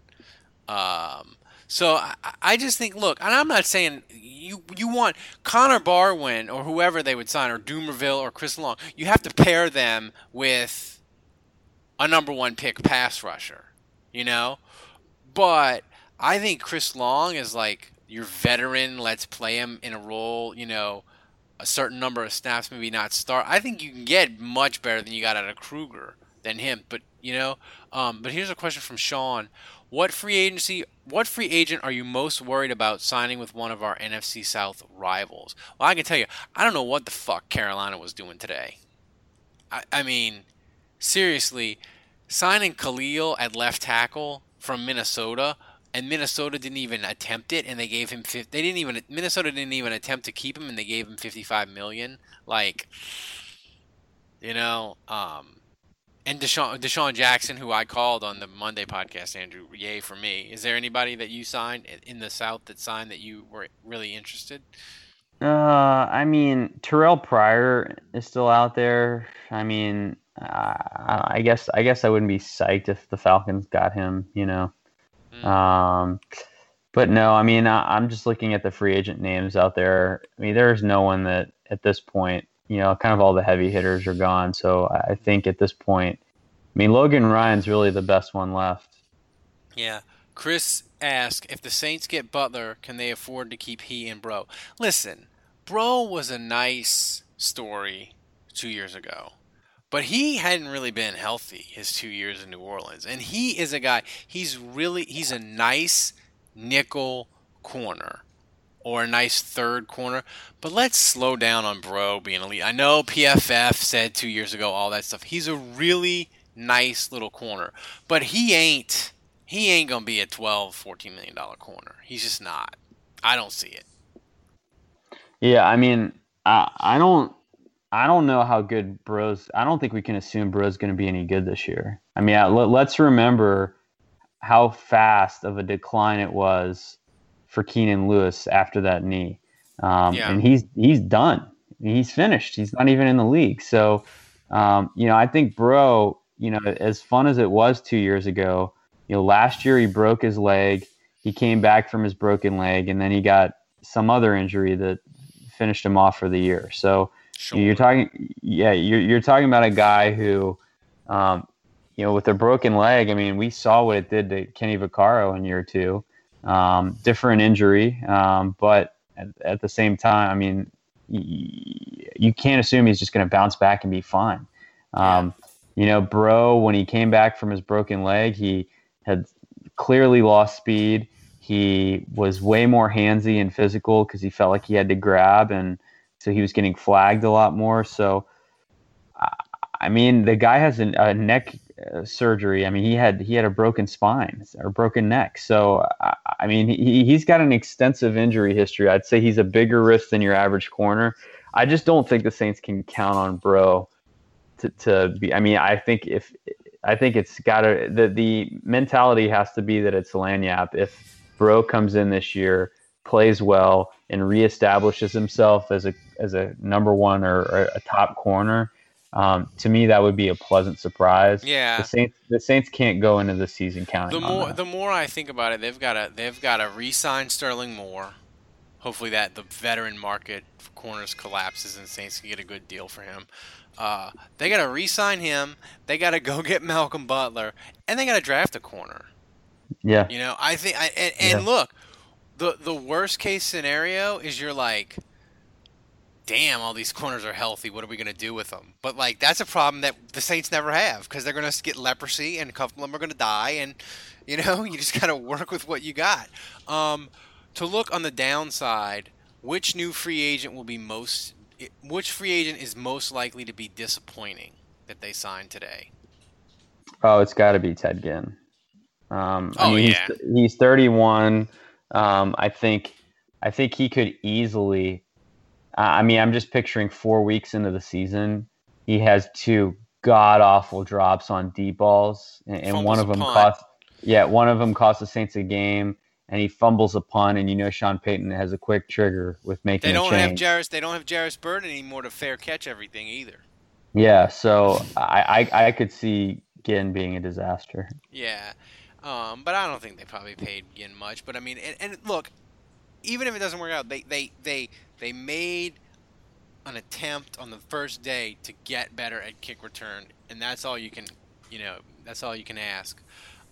Um, so I, I just think, look, and I'm not saying you you want Connor Barwin or whoever they would sign, or Dumervil or Chris Long. You have to pair them with a number one pick pass rusher, you know. But I think Chris Long is like your veteran. Let's play him in a role, you know, a certain number of snaps, maybe not start. I think you can get much better than you got out of Kruger than him. But you know, um, but here's a question from Sean: What free agency, what free agent are you most worried about signing with one of our NFC South rivals? Well, I can tell you, I don't know what the fuck Carolina was doing today. I, I mean, seriously, signing Kalil at left tackle from Minnesota, and Minnesota didn't even attempt it, and they gave him. fif- They didn't even. Minnesota didn't even attempt to keep him, and they gave him fifty-five million. Like, you know, um, and DeSean, DeSean Jackson, who I called on the Monday podcast, Andrew, yay for me. Is there anybody that you signed in the South that signed that you were really interested? Uh, I mean, Terrelle Pryor is still out there. I mean, uh, I guess I guess I wouldn't be psyched if the Falcons got him. You know, um, but no, I mean, I, I'm just looking at the free agent names out there. I mean, there's no one that at this point, you know, kind of all the heavy hitters are gone. So I think at this point, I mean, Logan Ryan's really the best one left. Yeah. Chris asked if the Saints get Butler, can they afford to keep he and Breaux? Listen, Breaux was a nice story two years ago. But he hadn't really been healthy his two years in New Orleans. And he is a guy, he's really, he's a nice nickel corner or a nice third corner. But let's slow down on Breaux being elite. I know PFF said two years ago all that stuff. He's a really nice little corner. But he ain't, he ain't to be a 12, 14 million dollar corner. He's just not. I don't see it. Yeah, I mean, I, I don't I don't know how good Breaux's. I don't think we can assume Breaux's going to be any good this year. I mean, let, us remember how fast of a decline it was for Keenan Lewis after that knee, um, yeah. and he's he's done. He's finished. He's not even in the league. So, um, you know, I think Breaux, you know, as fun as it was two years ago, you know, last year he broke his leg. He came back from his broken leg, and then he got some other injury that finished him off for the year. So You're talking, yeah, you're you're talking about a guy who, um, you know, with a broken leg. I mean, we saw what it did to Kenny Vaccaro in year two. Um, different injury, um, but at, at, the same time, I mean, y- you can't assume he's just going to bounce back and be fine. Um, you know, Breaux, when he came back from his broken leg, he had clearly lost speed. He was way more handsy and physical because he felt like he had to grab and so he was getting flagged a lot more. So, I mean, the guy has a, a neck uh, surgery. I mean, he had he had a broken spine or broken neck. So, I mean, he he's got an extensive injury history. I'd say he's a bigger risk than your average corner. I just don't think the Saints can count on Breaux to, to be. I mean, I think if I think it's got to the the mentality has to be that it's lagniappe. If Breaux comes in this year, plays well, and reestablishes himself as a as a number one or, or a top corner, um, to me that would be a pleasant surprise. Yeah, the Saints the Saints can't go into the season counting. The more the more I think about it, they've got to they've got to re-sign Sterling Moore. Hopefully that the veteran market for corners collapses and Saints can get a good deal for him. Uh, they got to re-sign him. They got to go get Malcolm Butler, and they got to draft a corner. Yeah. You know, I think, I, and, and yeah. look, the the worst case scenario is you're like, damn, all these corners are healthy. What are we gonna do with them? But like that's a problem that the Saints never have because they're gonna get leprosy and a couple of them are gonna die, and you know you just gotta work with what you got. Um, to look on the downside, which new free agent will be most? Which free agent is most likely to be disappointing that they signed today? Oh, it's got to be Ted Ginn. Um, oh I mean, yeah, he's, he's 31. Um, I think I think he could easily. Uh, I mean, I'm just picturing four weeks into the season, he has two god awful drops on deep balls, and, and one of them cost. Yeah, one of them cost the Saints a game, and he fumbles a punt, and you know Sean Payton has a quick trigger with making. They don't have Jairus. They don't have Jairus Byrd anymore to fair catch everything either. Yeah, so I, I, I could see Ginn being a disaster. Yeah. Um, but I don't think they probably paid Ginn much. But I mean, and, and look, even if it doesn't work out, they they they they made an attempt on the first day to get better at kick return, and that's all you can, you know, that's all you can ask.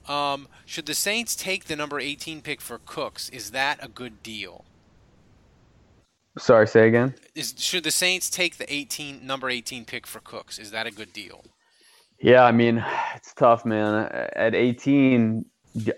Um, should the Saints take the number 18 pick for Cooks? Is that a good deal? Sorry, say again. Is should the Saints take the 18 number 18 pick for Cooks? Is that a good deal? Yeah, I mean, it's tough, man. At 18,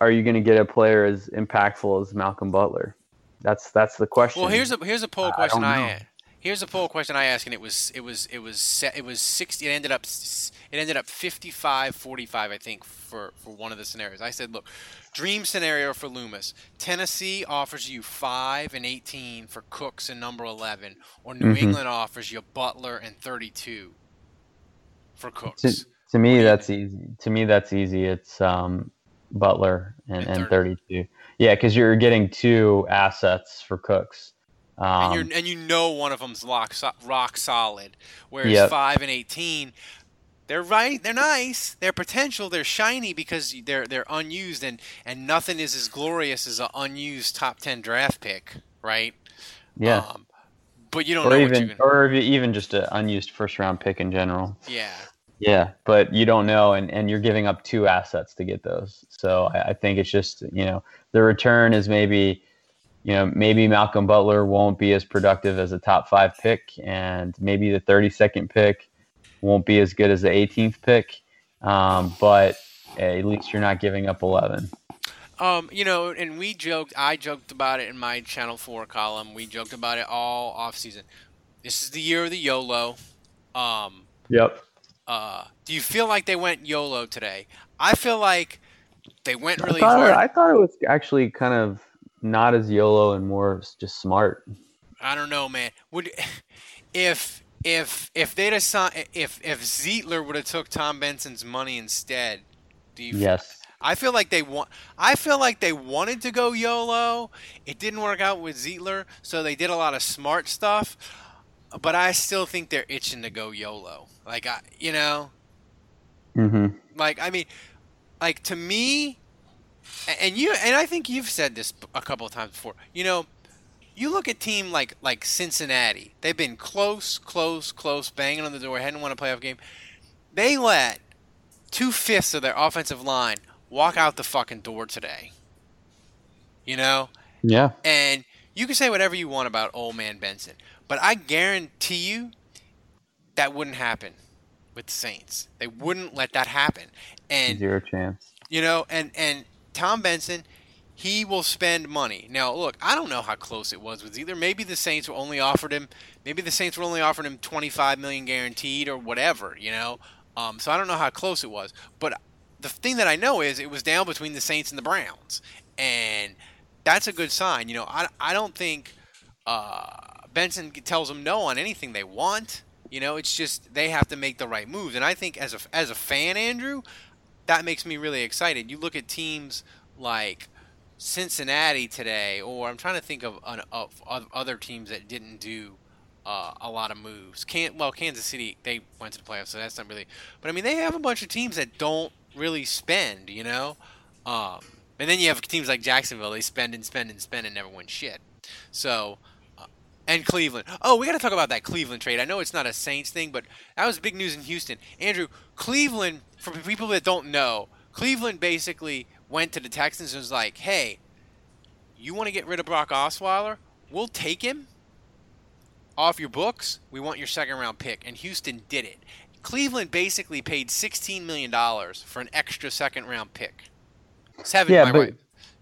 are you going to get a player as impactful as Malcolm Butler? That's that's the question. Well, here's a here's a poll question I, I here's a poll question I asked, and it was it was it was it was 60. It ended up it ended up 55 45, I think, for for one of the scenarios. I said, look, dream scenario for Loomis. Tennessee offers you five and 18 for Cooks and number 11, or New mm-hmm. England offers you Butler and 32 for Cooks. To me, that's easy. To me, that's easy. It's um, Butler and, and, 32. Yeah, because you're getting two assets for Cooks. Um, and, and, you know one of them's lock, rock solid, whereas yep. 5 and 18, they're right. They're nice. They're potential. They're shiny because they're they're unused, and and nothing is as glorious as an unused top ten draft pick, right? Yeah. Um, but you don't or know even, what you can. or even just an unused first round pick in general. Yeah. Yeah, but you don't know, and, and you're giving up two assets to get those. So I, I think it's just you know the return is maybe, you know maybe Malcolm Butler won't be as productive as a top five pick, and maybe the 32nd pick won't be as good as the 18th pick, um, but at least you're not giving up 11. Um, you know, and we joked. I joked about it in my Channel Four column. We joked about it all off season. This is the year of the YOLO. Um, Yep. Uh, do you feel like they went YOLO today? I feel like they went really I thought, hard. I thought it was actually kind of not as YOLO and more just smart. I don't know, man. Would if if if they'd have if if Zeitler would have took Tom Benson's money instead, do you? Yes. I feel like they want. I feel like they wanted to go YOLO. It didn't work out with Zeitler, so they did a lot of smart stuff. But I still think they're itching to go YOLO. Like I, you know, Mm-hmm. like I mean, like to me, and you and I think you've said this a couple of times before. You know, you look at team like like Cincinnati. They've been close, close, close, banging on the door, hadn't won a playoff game. They let two fifths of their offensive line walk out the fucking door today. You know, Yeah. and you can say whatever you want about old man Benson, but I guarantee you that wouldn't happen with the Saints. They wouldn't let that happen. And Zero chance. you know, and and Tom Benson, he will spend money. Now, look, I don't know how close it was with either. Maybe the Saints were only offered him. Maybe the Saints were only offered him twenty five million guaranteed or whatever. You know, um, so I don't know how close it was. But the thing that I know is it was down between the Saints and the Browns, and that's a good sign. You know, I I don't think uh, Benson tells them no on anything they want. You know, it's just they have to make the right moves. And I think as a as a fan, Andrew, that makes me really excited. You look at teams like Cincinnati today, or I'm trying to think of, an, of, of other teams that didn't do uh, a lot of moves. Can well, Kansas City they went to the playoffs, so that's not really. But I mean, they have a bunch of teams that don't really spend, you know. Um, and then you have teams like Jacksonville; they spend and spend and spend and never win shit. So, and Cleveland. Oh, we got to talk about that Cleveland trade. I know it's not a Saints thing, but that was big news in Houston. Andrew, Cleveland. For people that don't know, Cleveland basically went to the Texans and was like, "Hey, you want to get rid of Brock Osweiler? We'll take him off your books. We want your second round pick." And Houston did it. Cleveland basically paid sixteen million dollars for an extra second round pick. Seven, Yeah, but- right?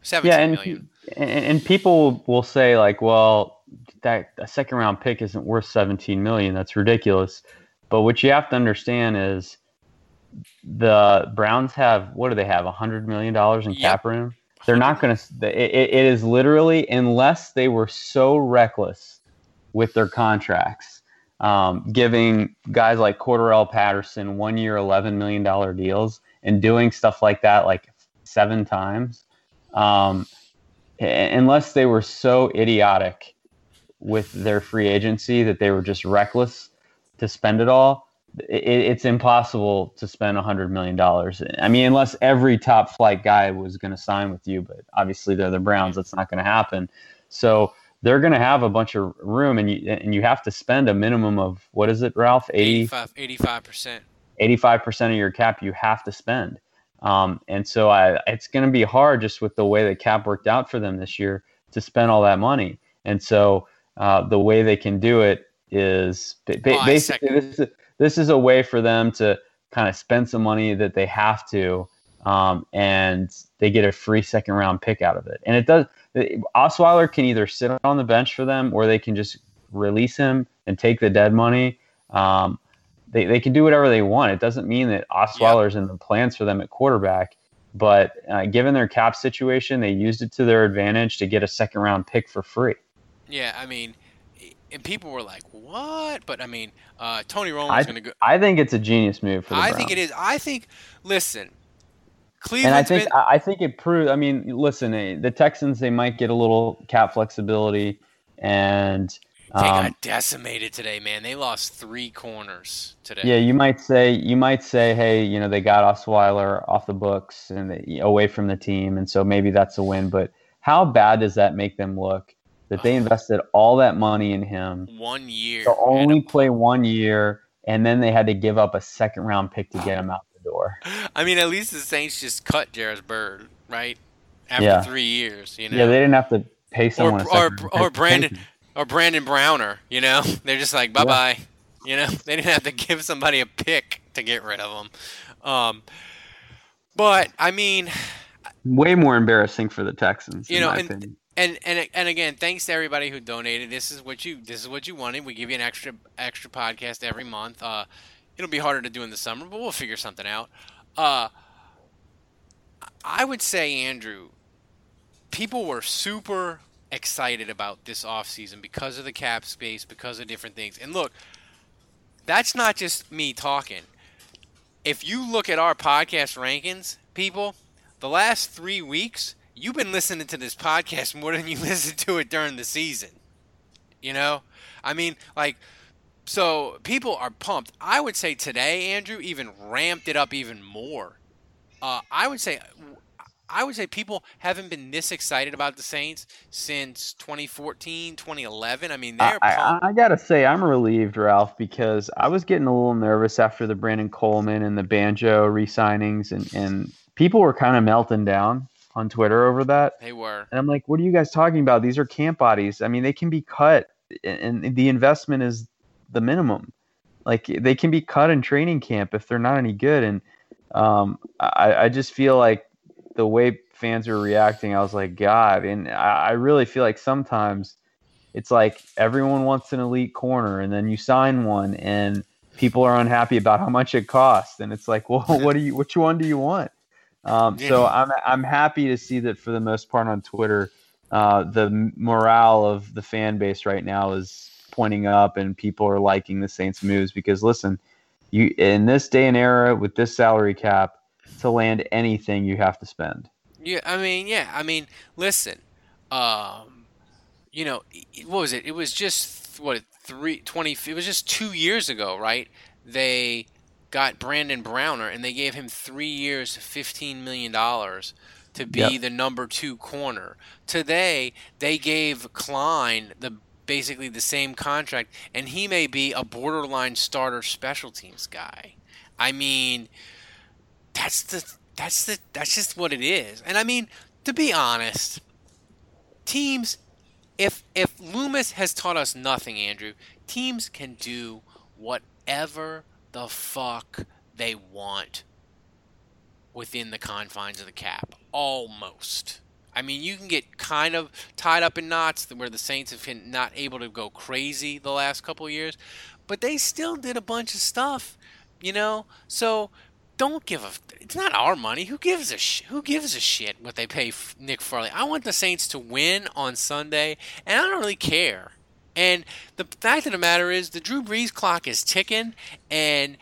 Seventeen yeah, and, million. and and people will say like, well, that a second round pick isn't worth 17 million. That's ridiculous. But what you have to understand is the Browns have what do they have? 100 million dollars in cap room. They're not going to. It, it is literally unless they were so reckless with their contracts, um, giving guys like Cordarrelle Patterson one year, 11 million dollar deals, and doing stuff like that like seven times. Um, unless they were so idiotic with their free agency that they were just reckless to spend it all, it, it's impossible to spend $100 million. I mean, unless every top flight guy was going to sign with you, but obviously they're the Browns. That's not going to happen. So they're going to have a bunch of room, and you, and you have to spend a minimum of, what is it, Ralph? 80, 85 percent. 85% of your cap you have to spend. Um, and so I, it's going to be hard just with the way the cap worked out for them this year to spend all that money. And so uh, the way they can do it is ba- Oh, basically this is, this is a way for them to kind of spend some money that they have to, um, and they get a free second round pick out of it. And it does. Osweiler can either sit on the bench for them, or they can just release him and take the dead money. Um, they, they can do whatever they want. It doesn't mean that Osweiler's in the plans for them at quarterback, but uh, given their cap situation, they used it to their advantage to get a second round pick for free. Yeah, I mean, and people were like, "What?" But I mean, uh, Tony Romo's I, going to go. I think it's a genius move for the I Browns. think it is. I think. Listen, and I think been. I think it proves. I mean, listen, eh, the Texans they might get a little cap flexibility, and They Um, got decimated today, man. They lost three corners today. Yeah, you might say you might say, hey, you know, they got Osweiler off the books and they, away from the team, and so maybe that's a win. But how bad does that make them look? That they invested all that money in him One year. to only play one year, and then they had to give up a second round pick to get him out the door. I mean, at least the Saints just cut Jairus Byrd, right? After Yeah. three years, you know. Yeah, they didn't have to pay or someone. a or, or Brandon or Brandon Browner, you know. They're just like bye bye, you know. They didn't have to give somebody a pick to get rid of them. Um, but I mean, Way more embarrassing for the Texans, you in know, my and, opinion. And and and again, thanks to everybody who donated. This is what you this is what you wanted. We give you an extra extra podcast every month. Uh, it'll be harder to do in the summer, but we'll figure something out. Uh, I would say, Andrew, people were super excited about this offseason because of the cap space, because of different things. And look, that's not just me talking. If you look at our podcast rankings, people, the last three weeks, you've been listening to this podcast more than you listened to it during the season. You know? I mean, like, so people are pumped. I would say today, Andrew, even ramped it up even more. Uh, I would say, I would say people haven't been this excited about the Saints since 2014, 2011. I mean, they're I, pumped. I, I gotta say, I'm relieved, Ralph, because I was getting a little nervous after the Brandon Coleman and the Banjo re-signings, and, and people were kind of melting down on Twitter over that. They were. And I'm like, what are you guys talking about? These are camp bodies. I mean, they can be cut, and the investment is the minimum. Like they can be cut in training camp if they're not any good. And um, I, I just feel like the way fans are reacting, I was like, God. And I, I really feel like sometimes it's like everyone wants an elite corner, and then you sign one, and people are unhappy about how much it costs. And it's like, well, what do you? Which one do you want? Um, so I'm I'm happy to see that for the most part on Twitter, uh, the morale of the fan base right now is pointing up, and people are liking the Saints' moves because listen, you in this day and era with this salary cap to land anything, you have to spend. Yeah, I mean, yeah, I mean, listen, um, you know, what was it? It was just what three twenty. It was just two years ago, right? They got Brandon Browner and they gave him three years, fifteen million dollars to be Yep. the number two corner. Today, they gave Klein the basically the same contract, and he may be a borderline starter special teams guy. I mean, that's the that's the that's just what it is. And I mean, to be honest, teams if if Loomis has taught us nothing, Andrew, teams can do whatever the fuck they want within the confines of the cap. Almost. I mean, you can get kind of tied up in knots where the Saints have been not able to go crazy the last couple years, but they still did a bunch of stuff, you know. So don't give a. It's not our money. Who gives a sh- Who gives a shit what they pay Nick Fairley? I want the Saints to win on Sunday, and I don't really care. And the fact of the matter is, the Drew Brees clock is ticking, and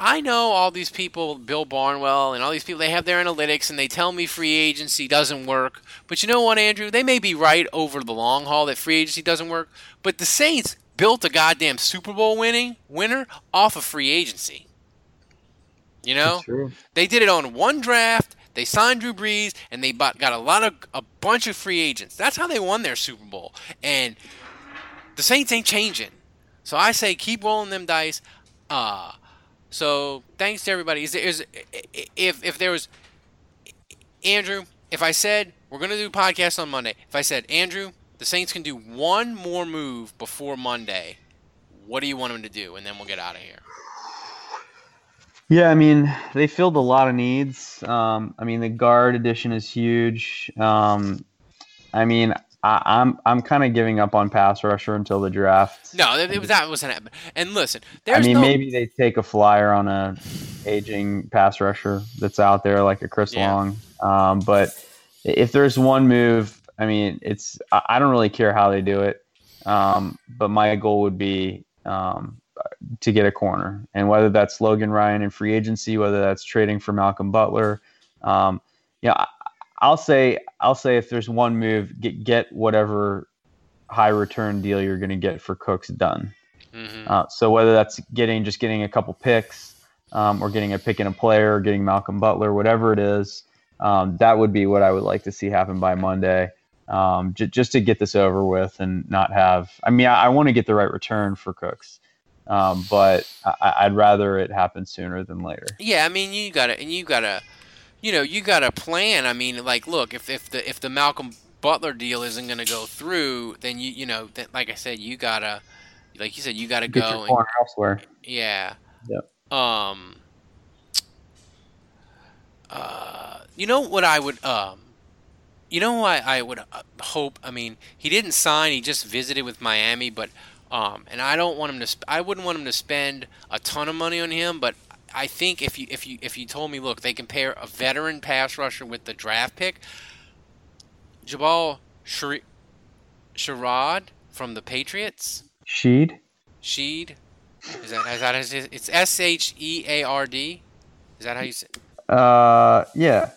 I know all these people, Bill Barnwell, and all these people, they have their analytics and they tell me free agency doesn't work. But you know what, Andrew? They may be right over the long haul that free agency doesn't work. But the Saints built a goddamn Super Bowl winning winner off of free agency. You know, they did it on one draft. They signed Drew Brees, and they bought, got a lot of a bunch of free agents. That's how they won their Super Bowl. And the Saints ain't changing. So I say keep rolling them dice. Uh so thanks to everybody. Is there is if if there was Andrew, if I said we're gonna do podcast on Monday, if I said Andrew, the Saints can do one more move before Monday, what do you want them to do? And then we'll get out of here. Yeah, I mean they filled a lot of needs. Um, I mean the guard addition is huge. Um, I mean I, I'm I'm kind of giving up on pass rusher until the draft. No, it, it was that wasn't happening. And listen, I mean no maybe they take a flyer on a aging pass rusher that's out there like a Chris Yeah. Long. Um, but if there's one move, I mean it's I, I don't really care how they do it. Um, but my goal would be um, to get a corner, and whether that's Logan Ryan in free agency, whether that's trading for Malcolm Butler, um, you know, I, I'll say I'll say if there's one move, get get whatever high return deal you're going to get for Cooks done. Mm-hmm. Uh, so whether that's getting just getting a couple picks, um, or getting a pick in a player, or getting Malcolm Butler, whatever it is, um, that would be what I would like to see happen by Monday. Um, j- just to get this over with and not have. I mean, I, I want to get the right return for Cooks, um, but I, I'd rather it happen sooner than later. Yeah, I mean, you gotta and you gotta, you know, you got a plan. I mean, like, look, if if the if the Malcolm Butler deal isn't gonna go through, then you you know, like I said, you gotta, like you said, you gotta Get go. and- elsewhere. yeah. Yep. Um. Uh, you know what I would um. You know who I, I would uh, hope. I mean, he didn't sign. He just visited with Miami, but um, and I don't want him to. Sp- I wouldn't want him to spend a ton of money on him, but I think if you if you if you told me, look, they compare a veteran pass rusher with the draft pick, Jabaal Shri- Sherrod from the Patriots. Sheed. Sheed. Is that is that his, it's S H E A R D? Is that how you say? It? Uh, yeah.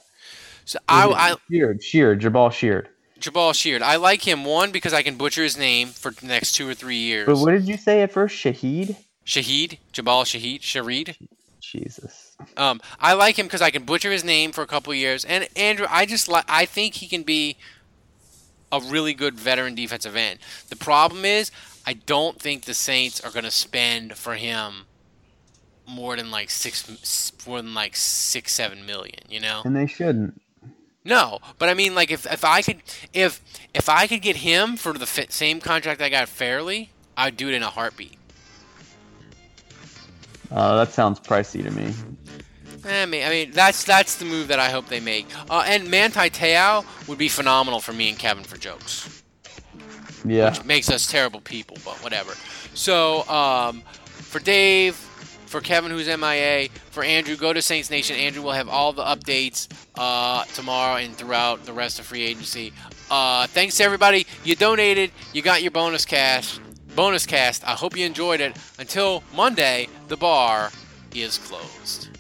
So I, I Sheared, Sheared, Jabaal Sheared. Jabaal Sheard. I like him one because I can butcher his name for the next two or three years. But what did you say at first? Shahid. Shahid, Jabaal Shahid, Sharid. Jesus. Um, I like him because I can butcher his name for a couple years. And Andrew, I just like. I think he can be a really good veteran defensive end. The problem is, I don't think the Saints are going to spend for him more than like six, more than like six, seven million. You know. And they shouldn't. No, but I mean, like if if I could if if I could get him for the same contract I got Fairley, I'd do it in a heartbeat. Uh, that sounds pricey to me. I mean, I mean that's that's the move that I hope they make. Uh, and Manti Te'o would be phenomenal for me and Kevin for jokes. Yeah. Which makes us terrible people, but whatever. So um, for Dave, for Kevin who's MIA, for Andrew, go to Saints Nation. Andrew will have all the updates uh, tomorrow and throughout the rest of free agency. Uh, thanks to everybody. You donated. You got your bonus cash. Bonus cast. I hope you enjoyed it. Until Monday, the bar is closed.